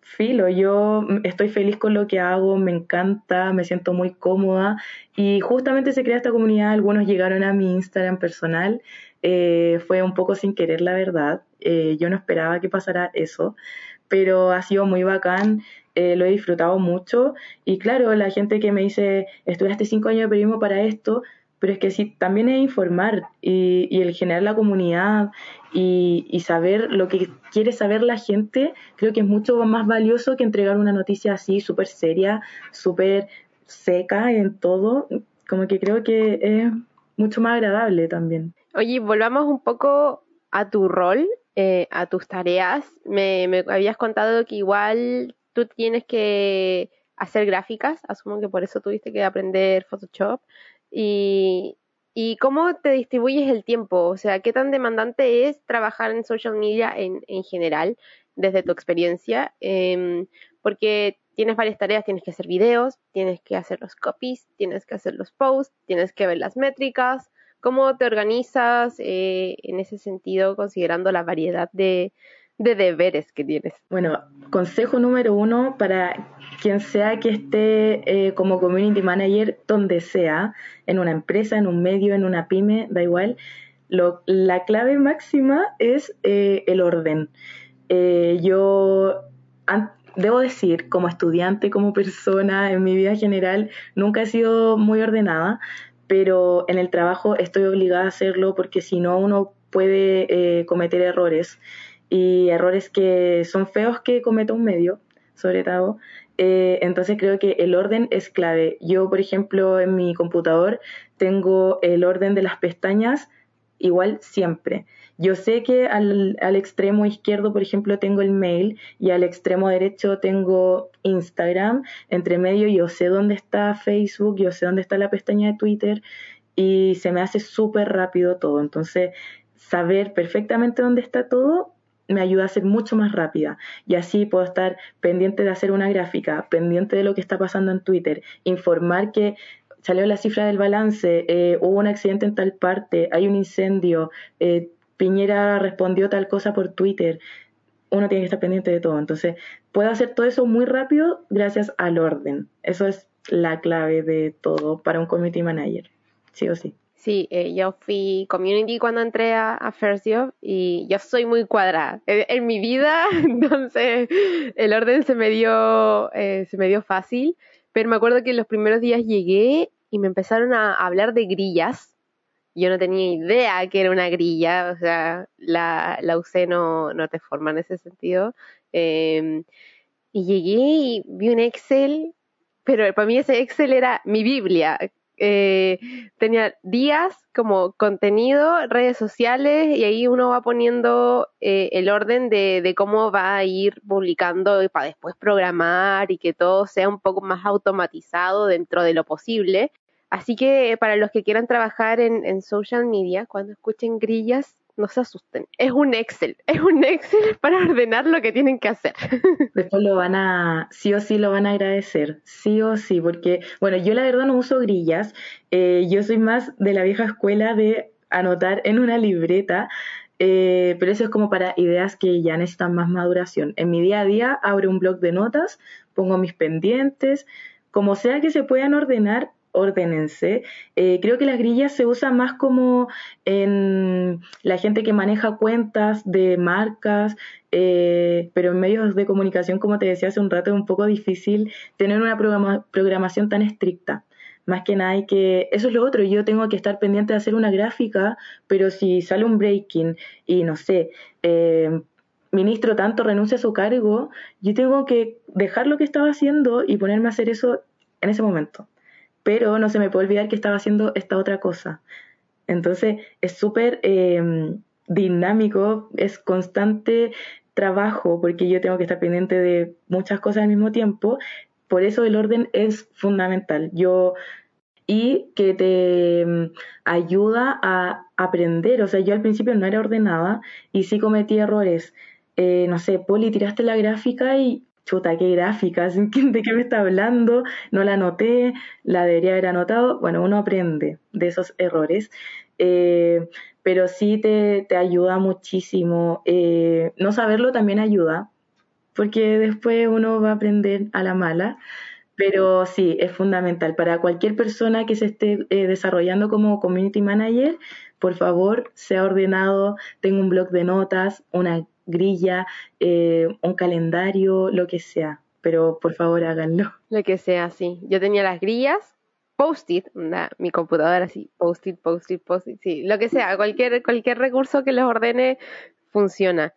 filo, yo estoy feliz con lo que hago, me encanta, me siento muy cómoda y justamente se crea esta comunidad, algunos llegaron a mi Instagram personal, eh, fue un poco sin querer la verdad, eh, yo no esperaba que pasara eso, pero ha sido muy bacán, eh, lo he disfrutado mucho. Y claro, la gente que me dice, estudiaste cinco años de periodismo para esto, pero es que sí, también es informar y, el generar la comunidad y, y, saber lo que quiere saber la gente, creo que es mucho más valioso que entregar una noticia así, súper seria, súper seca en todo, como que creo que es mucho más agradable también. Oye, volvamos un poco a tu rol, eh, a tus tareas. Me, habías contado que igual tú tienes que hacer gráficas, asumo que por eso tuviste que aprender Photoshop. Y, y cómo te distribuyes el tiempo, o sea, qué tan demandante es trabajar en social media en, en general, desde tu experiencia, eh, porque tienes varias tareas, tienes que hacer videos, tienes que hacer los copies, tienes que hacer los posts, tienes que ver las métricas, cómo te organizas eh, en ese sentido, considerando la variedad de, de deberes que tienes? Bueno, consejo número uno para quien sea que esté eh, como community manager donde sea, en una empresa, en un medio, en una pyme, da igual, lo, la clave máxima es eh, el orden. Eh, yo debo decir, como estudiante, como persona, en mi vida general, nunca he sido muy ordenada, pero en el trabajo estoy obligada a hacerlo porque si no uno puede cometer errores y errores que son feos que cometa un medio, sobre todo. Eh, entonces creo que el orden es clave. Yo, por ejemplo, en mi computador tengo el orden de las pestañas igual siempre. Yo sé que al, al, extremo izquierdo, por ejemplo, tengo el mail y al extremo derecho tengo Instagram. Entre medio yo sé dónde está Facebook, yo sé dónde está la pestaña de Twitter y se me hace súper rápido todo. Entonces, saber perfectamente dónde está todo me ayuda a ser mucho más rápida y así puedo estar pendiente de hacer una gráfica, pendiente de lo que está pasando en Twitter, informar que salió la cifra del balance, eh, hubo un accidente en tal parte, hay un incendio, eh, Piñera respondió tal cosa por Twitter. Uno tiene que estar pendiente de todo. Entonces, puedo hacer todo eso muy rápido gracias al orden. Eso es la clave de todo para un community manager, sí o sí. Sí, eh, yo fui community cuando entré a, a, First Job y yo soy muy cuadrada en, en mi vida, [laughs] entonces el orden se me dio eh, se me dio fácil, pero me acuerdo que los primeros días llegué y me empezaron a hablar de grillas. Yo no tenía idea que era una grilla, o sea, la, la UC no, no te forma en ese sentido. Eh, y llegué y vi un Excel, pero para mí ese Excel era mi Biblia eh, tenía días como contenido, redes sociales, y ahí uno va poniendo eh, el orden de, de, cómo va a ir publicando para después programar y que todo sea un poco más automatizado dentro de lo posible. Así que para los que quieran trabajar en, en social media, cuando escuchen grillas, no se asusten. Es un Excel, [laughs] es un Excel para ordenar lo que tienen que hacer. [laughs] Después lo van a, sí o sí lo van a agradecer, sí o sí, porque, bueno, yo la verdad no uso grillas, eh, yo soy más de la vieja escuela de anotar en una libreta, eh, pero eso es como para ideas que ya necesitan más maduración. En mi día a día abro un blog de notas, pongo mis pendientes, como sea que se puedan ordenar, ordenense. Eh, creo que las grillas se usan más como en la gente que maneja cuentas de marcas, eh, pero en medios de comunicación, como te decía hace un rato, es un poco difícil tener una programa programación tan estricta. Más que nada hay que, eso es lo otro, yo tengo que estar pendiente de hacer una gráfica, pero si sale un breaking y no sé, eh, ministro tanto renuncia a su cargo, yo tengo que dejar lo que estaba haciendo y ponerme a hacer eso en ese momento pero no se me puede olvidar que estaba haciendo esta otra cosa. Entonces es súper eh, dinámico, es constante trabajo, porque yo tengo que estar pendiente de muchas cosas al mismo tiempo, por eso el orden es fundamental. Yo y que te mm, ayuda a aprender. O sea, yo al principio no era ordenada y sí cometí errores. Eh, no sé, Poli, tiraste la gráfica y chuta, qué gráfica, [laughs] ¿de qué me está hablando? No la anoté, la debería haber anotado. Bueno, uno aprende de esos errores, eh, pero sí te, te, ayuda muchísimo. Eh, no saberlo también ayuda, porque después uno va a aprender a la mala. Pero sí, es fundamental para cualquier persona que se esté eh, desarrollando como community manager, por favor, sea ordenado, tenga un blog de notas, una grilla, eh, un calendario, lo que sea. Pero por favor háganlo. [laughs] Lo que sea, sí. Yo tenía las grillas, post-it, mi computadora así, post-it, post-it, post-it, sí, lo que sea, cualquier, cualquier recurso que les ordene funciona.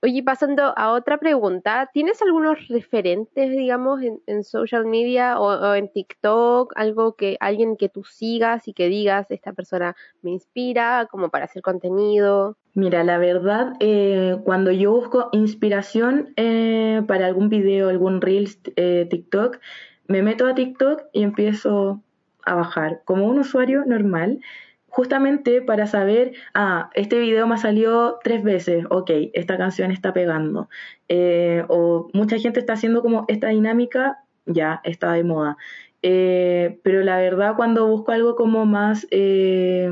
Oye, pasando a otra pregunta, ¿tienes algunos referentes, digamos, en, social media o, en TikTok, algo que alguien que tú sigas y que digas, esta persona me inspira como para hacer contenido? Mira, la verdad, eh, cuando yo busco inspiración eh, para algún video, algún Reels, eh, TikTok, me meto a TikTok y empiezo a bajar como un usuario normal justamente para saber, ah, este video me salió tres veces, ok, esta canción está pegando. Eh, o mucha gente está haciendo como esta dinámica, ya está de moda. Eh, pero la verdad cuando busco algo como más eh,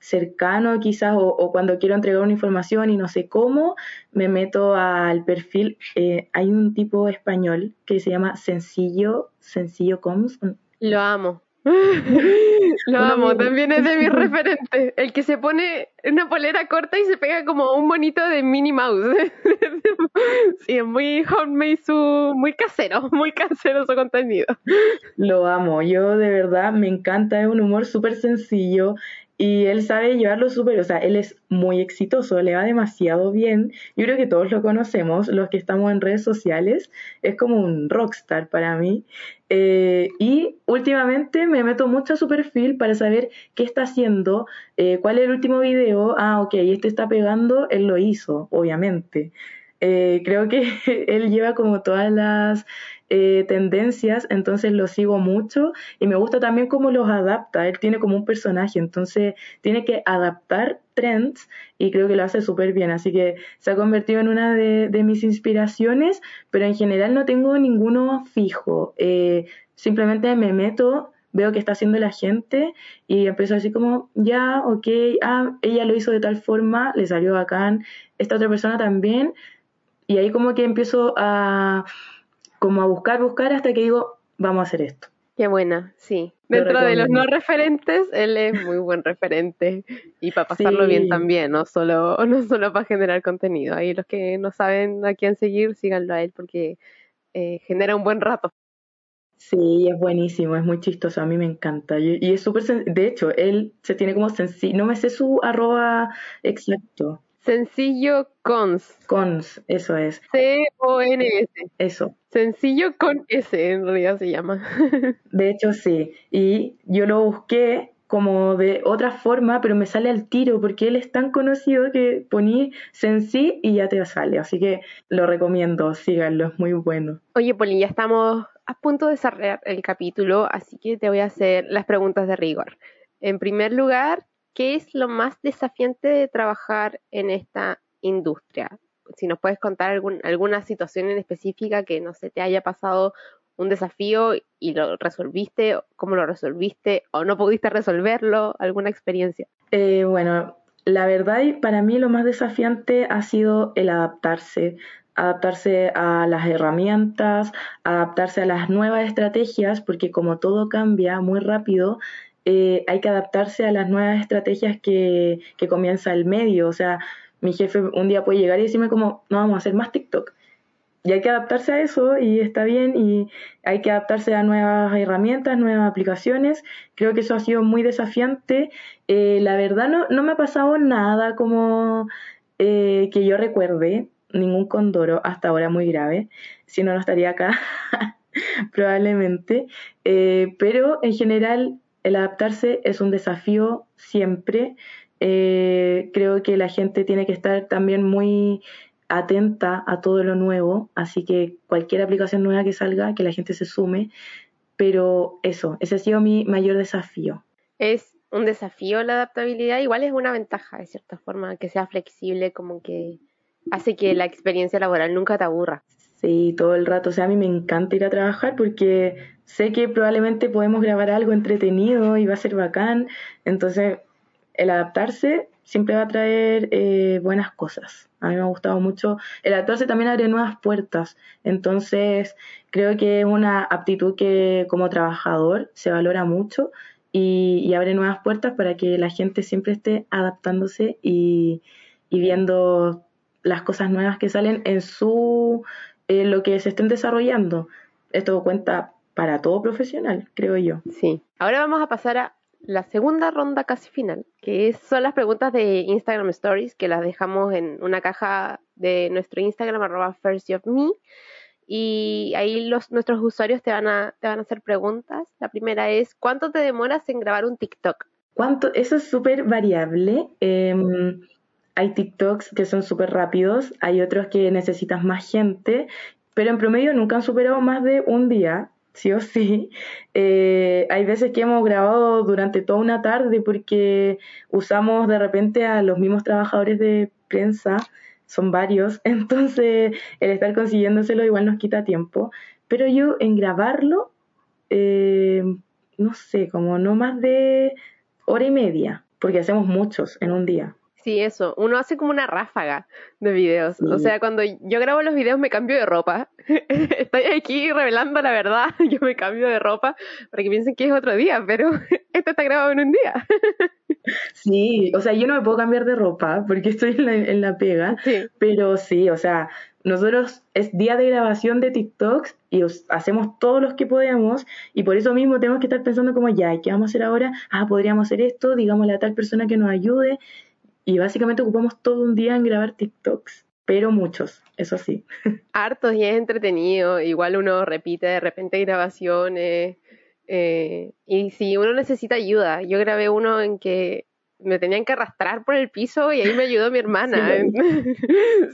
cercano quizás o, cuando quiero entregar una información y no sé cómo, me meto al perfil. hay un tipo español que se llama Sencillo, Sencillo Coms. Lo amo. [laughs] Lo amo, también es de mis [laughs] referentes. El que se pone una polera corta y se pega como un monito de Minnie Mouse. [laughs] sí, es muy homemade, su, muy casero, muy casero su contenido. Lo amo, yo de verdad me encanta, es un humor súper sencillo y él sabe llevarlo súper, o sea, él es muy exitoso, le va demasiado bien. Yo creo que todos lo conocemos, los que estamos en redes sociales, es como un rockstar para mí. Eh, y últimamente me meto mucho a su perfil para saber qué está haciendo, eh, cuál es el último video. Ah, ok, este está pegando, él lo hizo, obviamente. Eh, creo que [laughs] él lleva como todas las eh, tendencias, entonces lo sigo mucho y me gusta también cómo los adapta. Él tiene como un personaje, entonces tiene que adaptar trends y creo que lo hace súper bien. Así que se ha convertido en una de, mis inspiraciones, pero en general no tengo ninguno fijo. Eh, simplemente me meto veo que está haciendo la gente y empiezo así como, ya, ok, ah, ella lo hizo de tal forma, le salió bacán, esta otra persona también, y ahí como que empiezo a como a buscar, buscar hasta que digo, vamos a hacer esto. Qué buena, sí. Dentro de los no referentes, él es muy buen referente y para pasarlo bien también, no solo, [laughs] no solo para generar contenido. Ahí los que no saben a quién seguir, síganlo a él porque eh, genera un buen rato. Sí, es buenísimo, es muy chistoso, a mí me encanta. Y, y es súper, de hecho, él se tiene como sencillo, no me sé su arroba exacto. Sencillo cons. Cons, eso es. C-O-N-S. Eso. Sencillo con S en realidad se llama. [laughs] de hecho, sí. Y yo lo busqué como de otra forma, pero me sale al tiro porque él es tan conocido que poní sencillo y ya te sale. Así que lo recomiendo, síganlo, es muy bueno. Oye, Poli, ya estamos a punto de cerrar el capítulo, así que te voy a hacer las preguntas de rigor. En primer lugar, ¿qué es lo más desafiante de trabajar en esta industria? Si nos puedes contar alguna situación en específica que no se te haya pasado un desafío y lo resolviste, cómo lo resolviste o no pudiste resolverlo, alguna experiencia. Eh, bueno, la verdad para mí lo más desafiante ha sido el adaptarse, adaptarse a las herramientas, adaptarse a las nuevas estrategias, porque como todo cambia muy rápido, eh, hay que adaptarse a las nuevas estrategias que, que comienza el medio. O sea, mi jefe un día puede llegar y decirme como, no vamos a hacer más TikTok. Y hay que adaptarse a eso y está bien y hay que adaptarse a nuevas herramientas, nuevas aplicaciones. Creo que eso ha sido muy desafiante. Eh, la verdad no, no me ha pasado nada como eh, que yo recuerde, ningún condoro hasta ahora muy grave, si no, no estaría acá [laughs] probablemente. pero en general el adaptarse es un desafío siempre. Eh, creo que la gente tiene que estar también muy atenta a todo lo nuevo, así que cualquier aplicación nueva que salga, que la gente se sume, pero eso, ese ha sido mi mayor desafío. Es un desafío la adaptabilidad, igual es una ventaja de cierta forma, que sea flexible, como que hace que la experiencia laboral nunca te aburra. Sí, todo el rato. O sea, a mí me encanta ir a trabajar porque sé que probablemente podemos grabar algo entretenido y va a ser bacán. Entonces, el adaptarse siempre va a traer eh, buenas cosas. A mí me ha gustado mucho. El adaptarse también abre nuevas puertas. Entonces, creo que es una aptitud que como trabajador se valora mucho y, abre nuevas puertas para que la gente siempre esté adaptándose y, viendo las cosas nuevas que salen en su lo que se estén desarrollando. Esto cuenta para todo profesional, creo yo. Sí. Ahora vamos a pasar a la segunda ronda casi final, que son las preguntas de Instagram Stories, que las dejamos en una caja de nuestro Instagram, arroba firstofme. Y ahí los, nuestros usuarios te van, a, te van a hacer preguntas. La primera es, ¿cuánto te demoras en grabar un TikTok? ¿Cuánto? Eso es súper variable. Em, hay TikToks que son súper rápidos, hay otros que necesitas más gente, pero en promedio nunca han superado más de un día, sí o sí. Eh, hay veces que hemos grabado durante toda una tarde porque usamos de repente a los mismos trabajadores de prensa son varios, [laughs] entonces el estar consiguiéndoselo igual nos quita tiempo. Pero yo en grabarlo, eh, no sé, como no más de hora y media, porque hacemos muchos en un día. Sí, eso. Uno hace como una ráfaga de videos. O sea, cuando yo grabo los videos me cambio de ropa. [laughs] Estoy aquí revelando la verdad. [laughs] Yo me cambio de ropa para que piensen que es otro día, pero [laughs] esto está grabado en un día. Sí, o sea, yo no me puedo cambiar de ropa porque estoy en la, pega. Pero sí, o sea, nosotros es día de grabación de TikToks y hacemos todos los que podemos y por eso mismo tenemos que estar pensando como ya, ¿qué vamos a hacer ahora? Ah, podríamos hacer esto, digámosle a tal persona que nos ayude y básicamente ocupamos todo un día en grabar TikToks, pero muchos, eso sí. [laughs] Hartos y es entretenido, igual uno repite de repente grabaciones. Eh, y si uno necesita ayuda, yo grabé uno en que me tenían que arrastrar por el piso y ahí me ayudó mi hermana.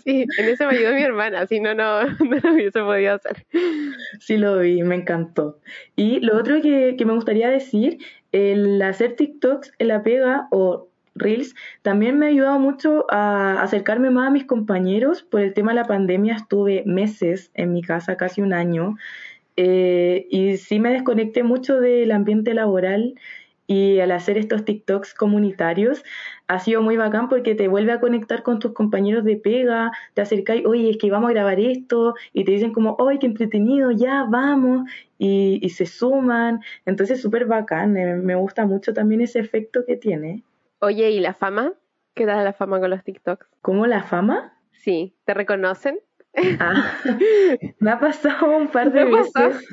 Sí, [laughs] en ese me ayudó mi hermana, si no, no, [laughs] no lo hubiese podido hacer. Sí, lo vi, me encantó. Y lo otro que, que me gustaría decir, el hacer TikToks en la pega o Reels, también me ha ayudado mucho a acercarme más a mis compañeros. Por el tema de la pandemia estuve meses en mi casa, casi un año, eh, y sí me desconecté mucho del ambiente laboral y al hacer estos TikToks comunitarios ha sido muy bacán porque te vuelve a conectar con tus compañeros de pega, te acercáis, oye, es que vamos a grabar esto, y te dicen como, oye, qué entretenido, ya vamos, y, y se suman. Entonces, súper bacán, me gusta mucho también ese efecto que tiene. Oye, ¿y la fama? ¿Qué da la fama con los TikToks? ¿Cómo la fama? Sí, ¿te reconocen? Ah, [laughs] me ha pasado un par de veces.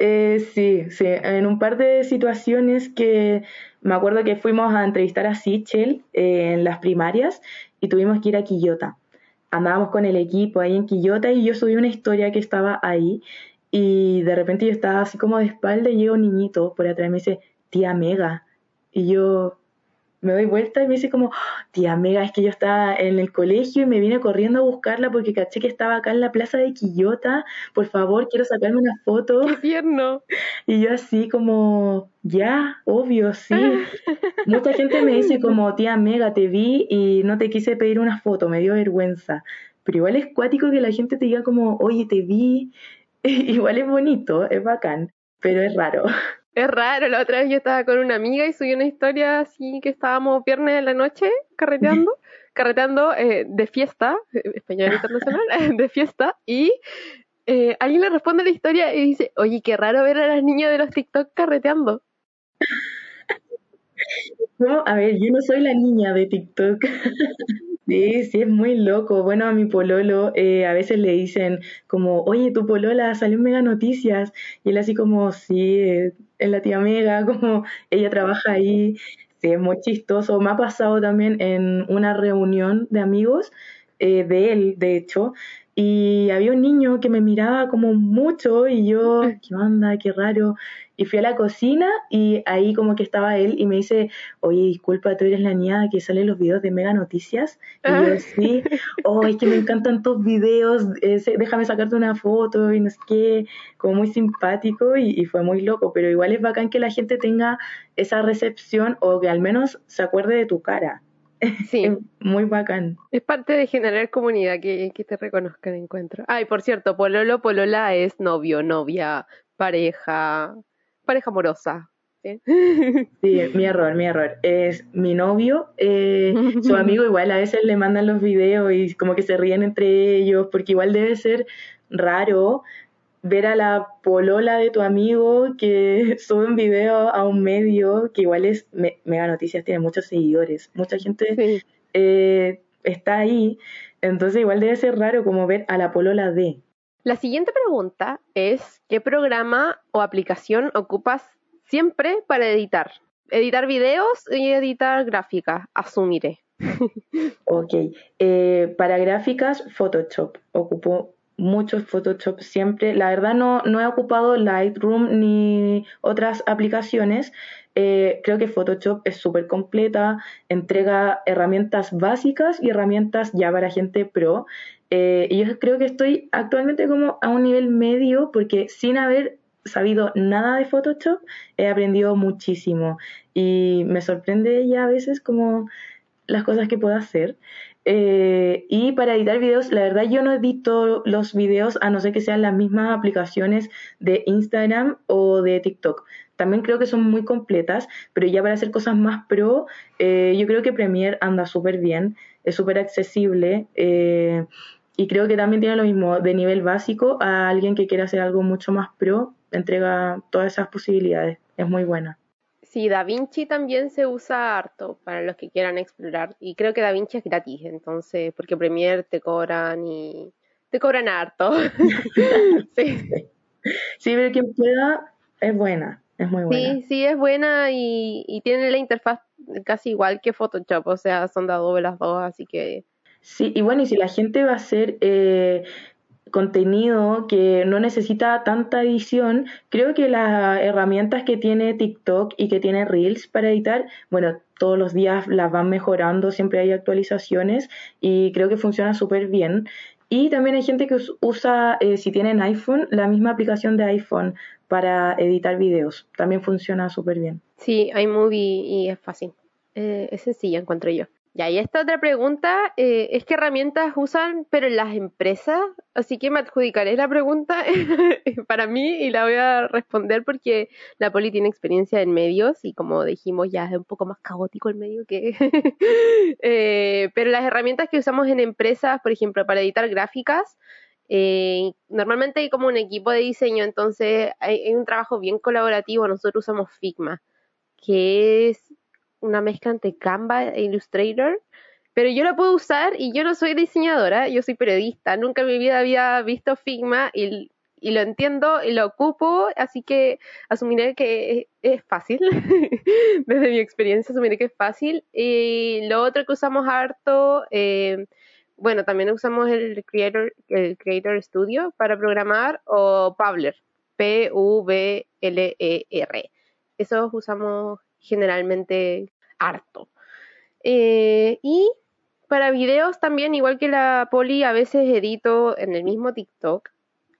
Eh, sí, sí, en un par de situaciones que me acuerdo que fuimos a entrevistar a Sichel eh, en las primarias y tuvimos que ir a Quillota. Andábamos con el equipo ahí en Quillota y yo subí una historia que estaba ahí y de repente yo estaba así como de espalda y llega un niñito por atrás y me dice, tía Mega. Y yo, me doy vuelta y me dice como, tía Mega, es que yo estaba en el colegio y me vine corriendo a buscarla porque caché que estaba acá en la plaza de Quillota, por favor, quiero sacarme una foto. ¡Qué tierno! Y yo así como, ya, obvio, sí. [laughs] Mucha gente me dice como, tía Mega, te vi y no te quise pedir una foto, me dio vergüenza. Pero igual es cuático que la gente te diga como, oye, te vi. [laughs] igual es bonito, es bacán, pero es raro. Es raro, la otra vez yo estaba con una amiga y subí una historia así que estábamos viernes en la noche carreteando, carreteando eh, de fiesta, eh, español internacional, [laughs] de fiesta, y eh, alguien le responde la historia y dice, oye, qué raro ver a las niñas de los TikTok carreteando. No, a ver, yo no soy la niña de TikTok. [laughs] Sí, sí, es muy loco. Bueno, a mi pololo eh, a veces le dicen como, oye, tu polola salió en Mega Noticias. Y él así como, sí, eh, es la tía Mega, [laughs] como ella trabaja ahí. Sí, es muy chistoso. Me ha pasado también en una reunión de amigos eh, de él, de hecho, y había un niño que me miraba como mucho y yo, [laughs] ¿qué onda? Qué raro. Y fui a la cocina y ahí como que estaba él y me dice, oye, disculpa, tú eres la niña que sale en los videos de Mega Noticias. Y yo, sí, oh, es que me encantan tus videos, déjame sacarte una foto y no sé qué, como muy simpático y, y, fue muy loco, pero igual es bacán que la gente tenga esa recepción o que al menos se acuerde de tu cara. [laughs] Sí. muy bacán. Es parte de generar comunidad que, que te reconozcan encuentro. Ay, por cierto, pololo, polola es novio, novia, pareja, pareja amorosa. ¿sí? Sí, mi error, mi error. Es mi novio, eh, su [laughs] amigo igual a veces le mandan los videos y como que se ríen entre ellos, porque igual debe ser raro ver a la polola de tu amigo que [laughs] sube un video a un medio que igual es Mega Noticias, tiene muchos seguidores, mucha gente eh, está ahí, entonces igual debe ser raro como ver a la polola de. La siguiente pregunta es, ¿qué programa o aplicación ocupas siempre para editar? Editar videos y editar gráficas, asumiré. [laughs] ok, eh, para gráficas, Photoshop. Ocupo mucho Photoshop siempre. La verdad no, no he ocupado Lightroom ni otras aplicaciones. Eh, creo que Photoshop es súper completa, entrega herramientas básicas y herramientas ya para gente pro. Eh, y yo creo que estoy actualmente como a un nivel medio porque sin haber sabido nada de Photoshop he aprendido muchísimo y me sorprende ya a veces como las cosas que puedo hacer. Eh, y para editar videos, la verdad yo no edito los videos a no ser que sean las mismas aplicaciones de Instagram o de TikTok. También creo que son muy completas, pero ya para hacer cosas más pro, eh, yo creo que Premiere anda súper bien, es súper accesible. Eh, y creo que también tiene lo mismo de nivel básico a alguien que quiera hacer algo mucho más pro, entrega todas esas posibilidades. Es muy buena. Sí, DaVinci también se usa harto para los que quieran explorar. Y creo que DaVinci es gratis, entonces, porque Premiere te cobran y te cobran harto. [laughs] sí. sí, pero quien pueda es buena, es muy buena. Sí, sí, es buena y, y tiene la interfaz casi igual que Photoshop, o sea, son de Adobe las dos, así que... Sí, y bueno, y si la gente va a hacer eh, contenido que no necesita tanta edición, creo que las herramientas que tiene TikTok y que tiene Reels para editar, bueno, todos los días las van mejorando, siempre hay actualizaciones y creo que funciona súper bien. Y también hay gente que usa, eh, si tienen iPhone, la misma aplicación de iPhone para editar videos. También funciona súper bien. Sí, iMovie y es fácil. Eh, es sencilla, encuentro yo. Y esta otra pregunta eh, es qué herramientas usan, pero en las empresas, así que me adjudicaré la pregunta [laughs] para mí y la voy a responder porque la Poli tiene experiencia en medios y como dijimos ya es un poco más caótico el medio que... [laughs] eh, pero las herramientas que usamos en empresas, por ejemplo, para editar gráficas, eh, normalmente hay como un equipo de diseño, entonces hay un trabajo bien colaborativo, nosotros usamos Figma, que es una mezcla entre Canva e Illustrator, pero yo lo puedo usar y yo no soy diseñadora, yo soy periodista, nunca en mi vida había visto Figma y, lo entiendo y lo ocupo, así que asumiré que es, fácil, [laughs] desde mi experiencia asumiré que es fácil. Y lo otro que usamos harto, eh, bueno, también usamos el Creator, el Creator Studio para programar o Pabler, P-U-B-L-E-R. Esos usamos generalmente harto. Eh, y para videos también, igual que la poli, a veces edito en el mismo TikTok,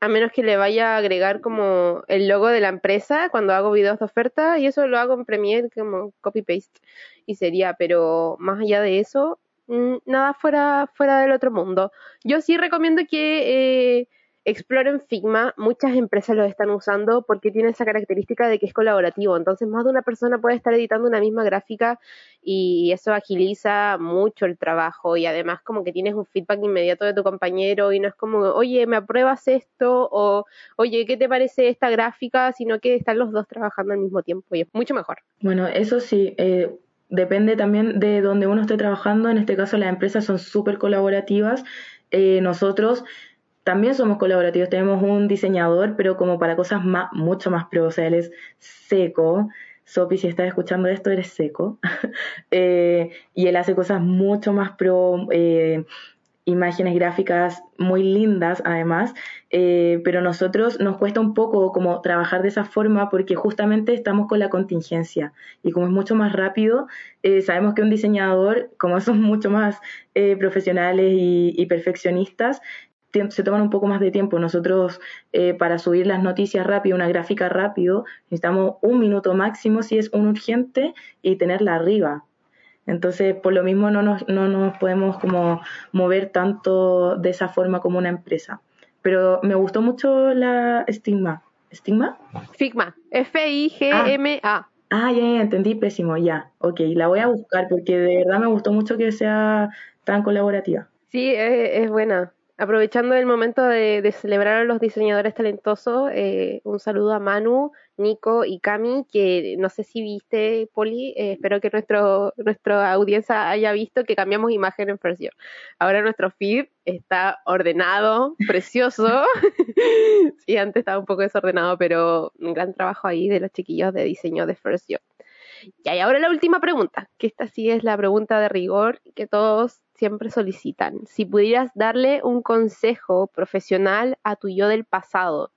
a menos que le vaya a agregar como el logo de la empresa cuando hago videos de oferta, y eso lo hago en Premiere como copy-paste y sería, pero más allá de eso, mm, nada fuera, fuera del otro mundo. Yo sí recomiendo que eh, exploren Figma, muchas empresas lo están usando porque tiene esa característica de que es colaborativo, entonces más de una persona puede estar editando una misma gráfica y eso agiliza mucho el trabajo y además como que tienes un feedback inmediato de tu compañero y no es como, oye, me apruebas esto o, oye, ¿qué te parece esta gráfica? Sino que están los dos trabajando al mismo tiempo y es mucho mejor. Bueno, eso sí. Eh, depende también de donde uno esté trabajando. En este caso, las empresas son súper colaborativas. Eh, nosotros también somos colaborativos, tenemos un diseñador, pero como para cosas más, mucho más pro, o sea, él es seco. Sopi, si estás escuchando esto, eres seco. [laughs] Eh, y él hace cosas mucho más pro, eh, imágenes gráficas muy lindas además, eh, pero nosotros nos cuesta un poco como trabajar de esa forma porque justamente estamos con la contingencia y como es mucho más rápido, sabemos que un diseñador, como son mucho más profesionales y, perfeccionistas, se toman un poco más de tiempo. Nosotros, eh, para subir las noticias rápido, una gráfica rápido, necesitamos un minuto máximo si es un urgente y tenerla arriba. Entonces, por lo mismo no nos, no nos podemos como mover tanto de esa forma como una empresa. Pero me gustó mucho la estigma. ¿Estigma? Figma. F-I-G-M-A. Ah, ya, ya, entendí, pésimo, ya. Ok, la voy a buscar porque de verdad me gustó mucho que sea tan colaborativa. Sí, es, buena. Aprovechando el momento de, celebrar a los diseñadores talentosos, eh, un saludo a Manu, Nico y Cami, que no sé si viste, Poli, eh, espero que nuestro, nuestra audiencia haya visto que cambiamos imagen en First Ahora nuestro feed está ordenado, [laughs] precioso. [laughs] sí, antes estaba un poco desordenado, pero un gran trabajo ahí de los chiquillos de diseño de First Year. Y ahora la última pregunta, que esta sí es la pregunta de rigor que todos siempre solicitan. Si pudieras darle un consejo profesional a tu yo del pasado,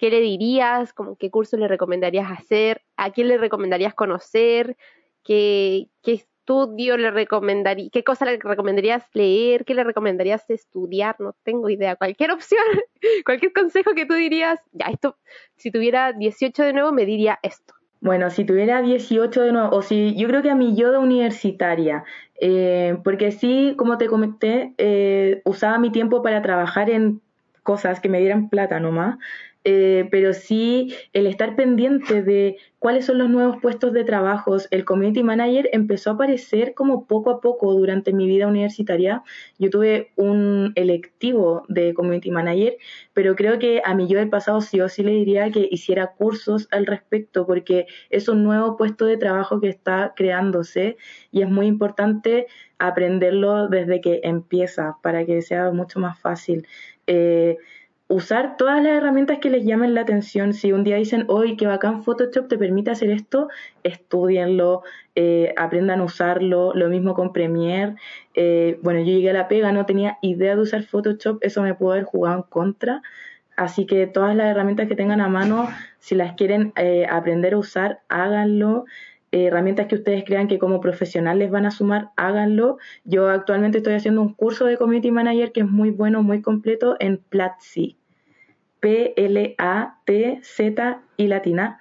¿Qué le dirías? Como, ¿Qué curso le recomendarías hacer? ¿A quién le recomendarías conocer? ¿Qué, qué estudio le recomendarías? ¿Qué cosa le recomendarías leer? ¿Qué le recomendarías estudiar? No tengo idea. Cualquier opción, [laughs] cualquier consejo que tú dirías, ya, esto, si tuviera 18 de nuevo, me diría esto. Bueno, si tuviera 18 de nuevo, o si yo creo que a mi yo de universitaria, eh, porque sí, como te comenté, eh, usaba mi tiempo para trabajar en cosas que me dieran plata nomás. Eh, pero sí el estar pendiente de cuáles son los nuevos puestos de trabajo. El community manager empezó a aparecer como poco a poco durante mi vida universitaria. Yo tuve un electivo de community manager, pero creo que a mí yo del pasado sí o sí le diría que hiciera cursos al respecto, porque es un nuevo puesto de trabajo que está creándose y es muy importante aprenderlo desde que empieza para que sea mucho más fácil. Eh, usar todas las herramientas que les llamen la atención. Si un día dicen, hoy que bacán Photoshop te permite hacer esto, estudienlo, eh, aprendan a usarlo. Lo mismo con Premiere. Eh, bueno, yo llegué a la pega, no tenía idea de usar Photoshop, eso me pudo haber jugado en contra. Así que todas las herramientas que tengan a mano, si las quieren eh, aprender a usar, háganlo. herramientas que ustedes crean que como profesional les van a sumar, háganlo. Yo actualmente estoy haciendo un curso de Community Manager que es muy bueno, muy completo en Platzi. P-L-A-T-Z y latina.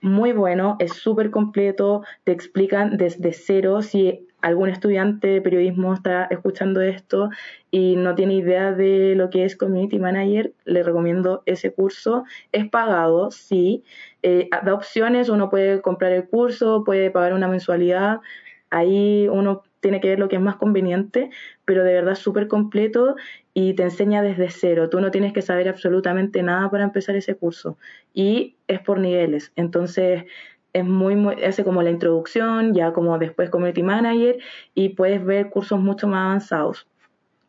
Muy bueno, es súper completo, te explican desde cero si algún estudiante de periodismo está escuchando esto y no tiene idea de lo que es Community Manager, le recomiendo ese curso. Es pagado, sí. Eh, da opciones, uno puede comprar el curso, puede pagar una mensualidad. Ahí uno tiene que ver lo que es más conveniente, pero de verdad súper completo y te enseña desde cero. Tú no tienes que saber absolutamente nada para empezar ese curso y es por niveles. Entonces es muy, muy, hace como la introducción, ya como después Community Manager y puedes ver cursos mucho más avanzados.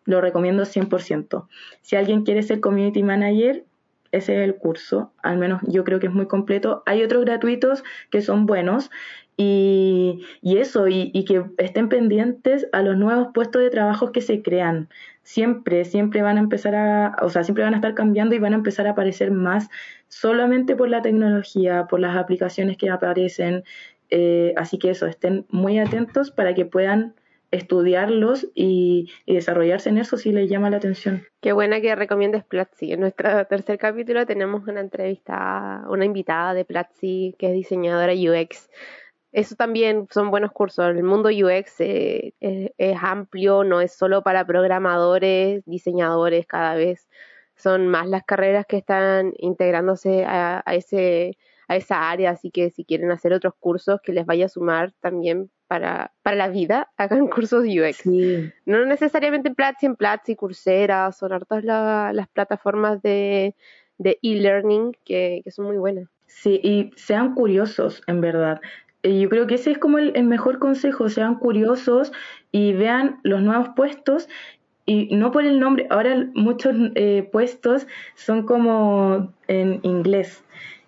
Lo recomiendo 100%. Si alguien quiere ser Community Manager, ese es el curso, al menos yo creo que es muy completo. Hay otros gratuitos que son buenos y, eso, y, que estén pendientes a los nuevos puestos de trabajo que se crean. Siempre, siempre van a empezar a, o sea, siempre van a estar cambiando y van a empezar a aparecer más solamente por la tecnología, por las aplicaciones que aparecen. Eh, así que eso, estén muy atentos para que puedan estudiarlos y, desarrollarse en eso si les llama la atención. Qué buena que recomiendes Platzi. En nuestro tercer capítulo tenemos una entrevista, una invitada de Platzi que es diseñadora UX eso también son buenos cursos. El mundo UX eh, es, amplio, no es solo para programadores, diseñadores, cada vez son más las carreras que están integrándose a, ese a esa área, así que si quieren hacer otros cursos que les vaya a sumar también para, para la vida, [laughs] hagan cursos UX. No necesariamente en Platzi, en Platzi, Coursera, son hartas las plataformas de e-learning que, que son muy buenas. Sí, y sean curiosos, en verdad. Yo creo que ese es como el, mejor consejo, sean curiosos y vean los nuevos puestos y no por el nombre, ahora muchos eh, puestos son como en inglés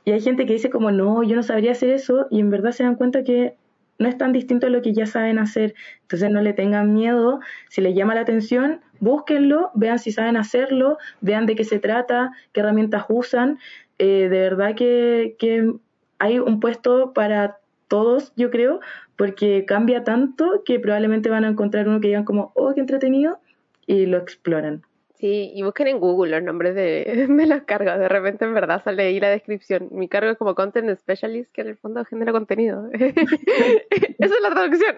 y hay gente que dice como no, yo no sabría hacer eso y en verdad se dan cuenta que no es tan distinto a lo que ya saben hacer, entonces no le tengan miedo, si les llama la atención, búsquenlo, vean si saben hacerlo, vean de qué se trata, qué herramientas usan, eh, de verdad que, que hay un puesto para todos, yo creo, porque cambia tanto que probablemente van a encontrar uno que digan como, oh, qué entretenido, y lo exploran. Sí, y busquen en Google los nombres de, [laughs] los cargos. De repente, en verdad, sale ahí la descripción. Mi cargo es como Content Specialist, que en el fondo genera contenido. [laughs] Esa es la traducción.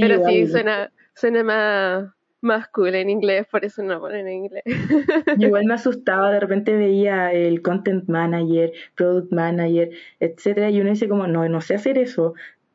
Pero sí, suena, suena más, más cool en inglés, por eso no ponen en inglés. [laughs] igual me asustaba, de repente veía el content manager, product manager, etcétera, y uno dice como, no, no sé hacer eso.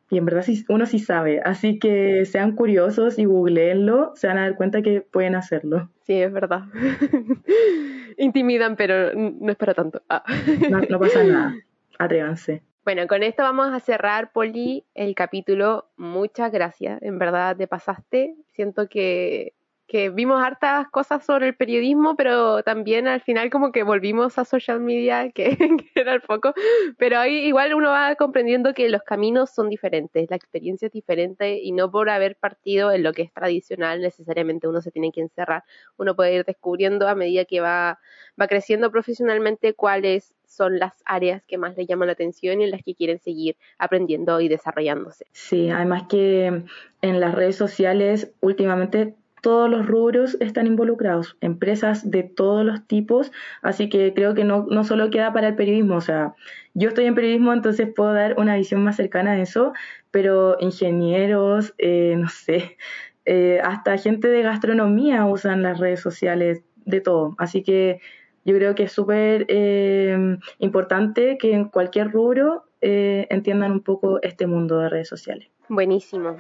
Y en verdad uno sí sabe, así que sean curiosos y googleenlo, se van a dar cuenta que pueden hacerlo. Sí, es verdad. [laughs] Intimidan, pero no es para tanto. Ah. No, no pasa nada, atrévanse. Bueno, con esto vamos a cerrar, Poli, el capítulo. Muchas gracias, en verdad te pasaste. Siento que que vimos hartas cosas sobre el periodismo, pero también al final como que volvimos a social media, [laughs] que, era el foco, pero ahí igual uno va comprendiendo que los caminos son diferentes, la experiencia es diferente y no por haber partido en lo que es tradicional necesariamente uno se tiene que encerrar, uno puede ir descubriendo a medida que va, va creciendo profesionalmente cuáles son las áreas que más le llaman la atención y en las que quieren seguir aprendiendo y desarrollándose. Sí, además que en las redes sociales últimamente todos los rubros están involucrados, empresas de todos los tipos, así que creo que no, no solo queda para el periodismo, o sea, yo estoy en periodismo, entonces puedo dar una visión más cercana a eso, pero ingenieros, eh, no sé, eh, hasta gente de gastronomía usan las redes sociales, de todo, así que yo creo que es súper eh, importante que en cualquier rubro entiendan un poco este mundo de redes sociales. Buenísimo.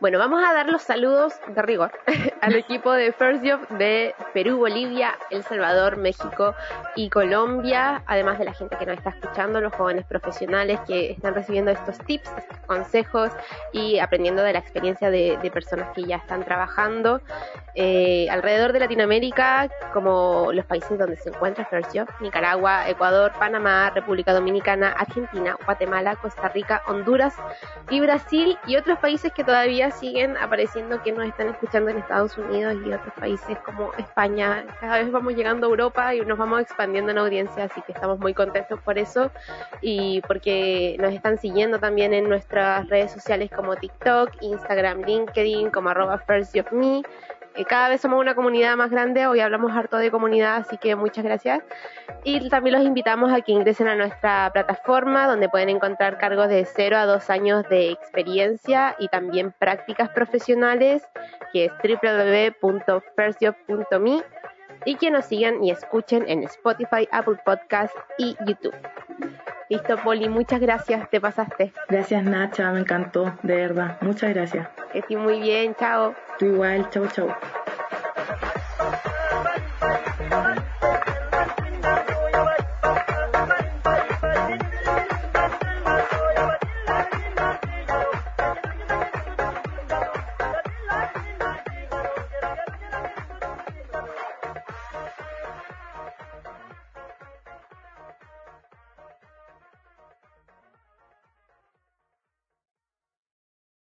Bueno, vamos a dar los saludos de rigor [laughs] al equipo de First Job de Perú, Bolivia, El Salvador, México y Colombia, además de la gente que nos está escuchando, los jóvenes profesionales que están recibiendo estos tips, consejos y aprendiendo de la experiencia de, personas que ya están trabajando eh, alrededor de Latinoamérica, como los países donde se encuentra First Job, Nicaragua, Ecuador, Panamá, República Dominicana, Argentina, Guatemala, Costa Rica, Honduras y Brasil y otros países que todavía siguen apareciendo que nos están escuchando en Estados Unidos y otros países como España. Cada vez vamos llegando a Europa y nos vamos expandiendo en audiencia, así que estamos muy contentos por eso y porque nos están siguiendo también en nuestras redes sociales como TikTok, Instagram, LinkedIn, como arroba firstjobme cada vez somos una comunidad más grande, hoy hablamos harto de comunidad, así que muchas gracias. Y también los invitamos a que ingresen a nuestra plataforma donde pueden encontrar cargos de 0 a 2 años de experiencia y también prácticas profesionales, que es www.firstjob.me y que nos sigan y escuchen en Spotify, Apple Podcast y YouTube. Listo, Poli, muchas gracias, te pasaste. Gracias, Nacha, me encantó, de verdad. Muchas gracias. Estoy muy bien, chao. Tú igual, chao, chao.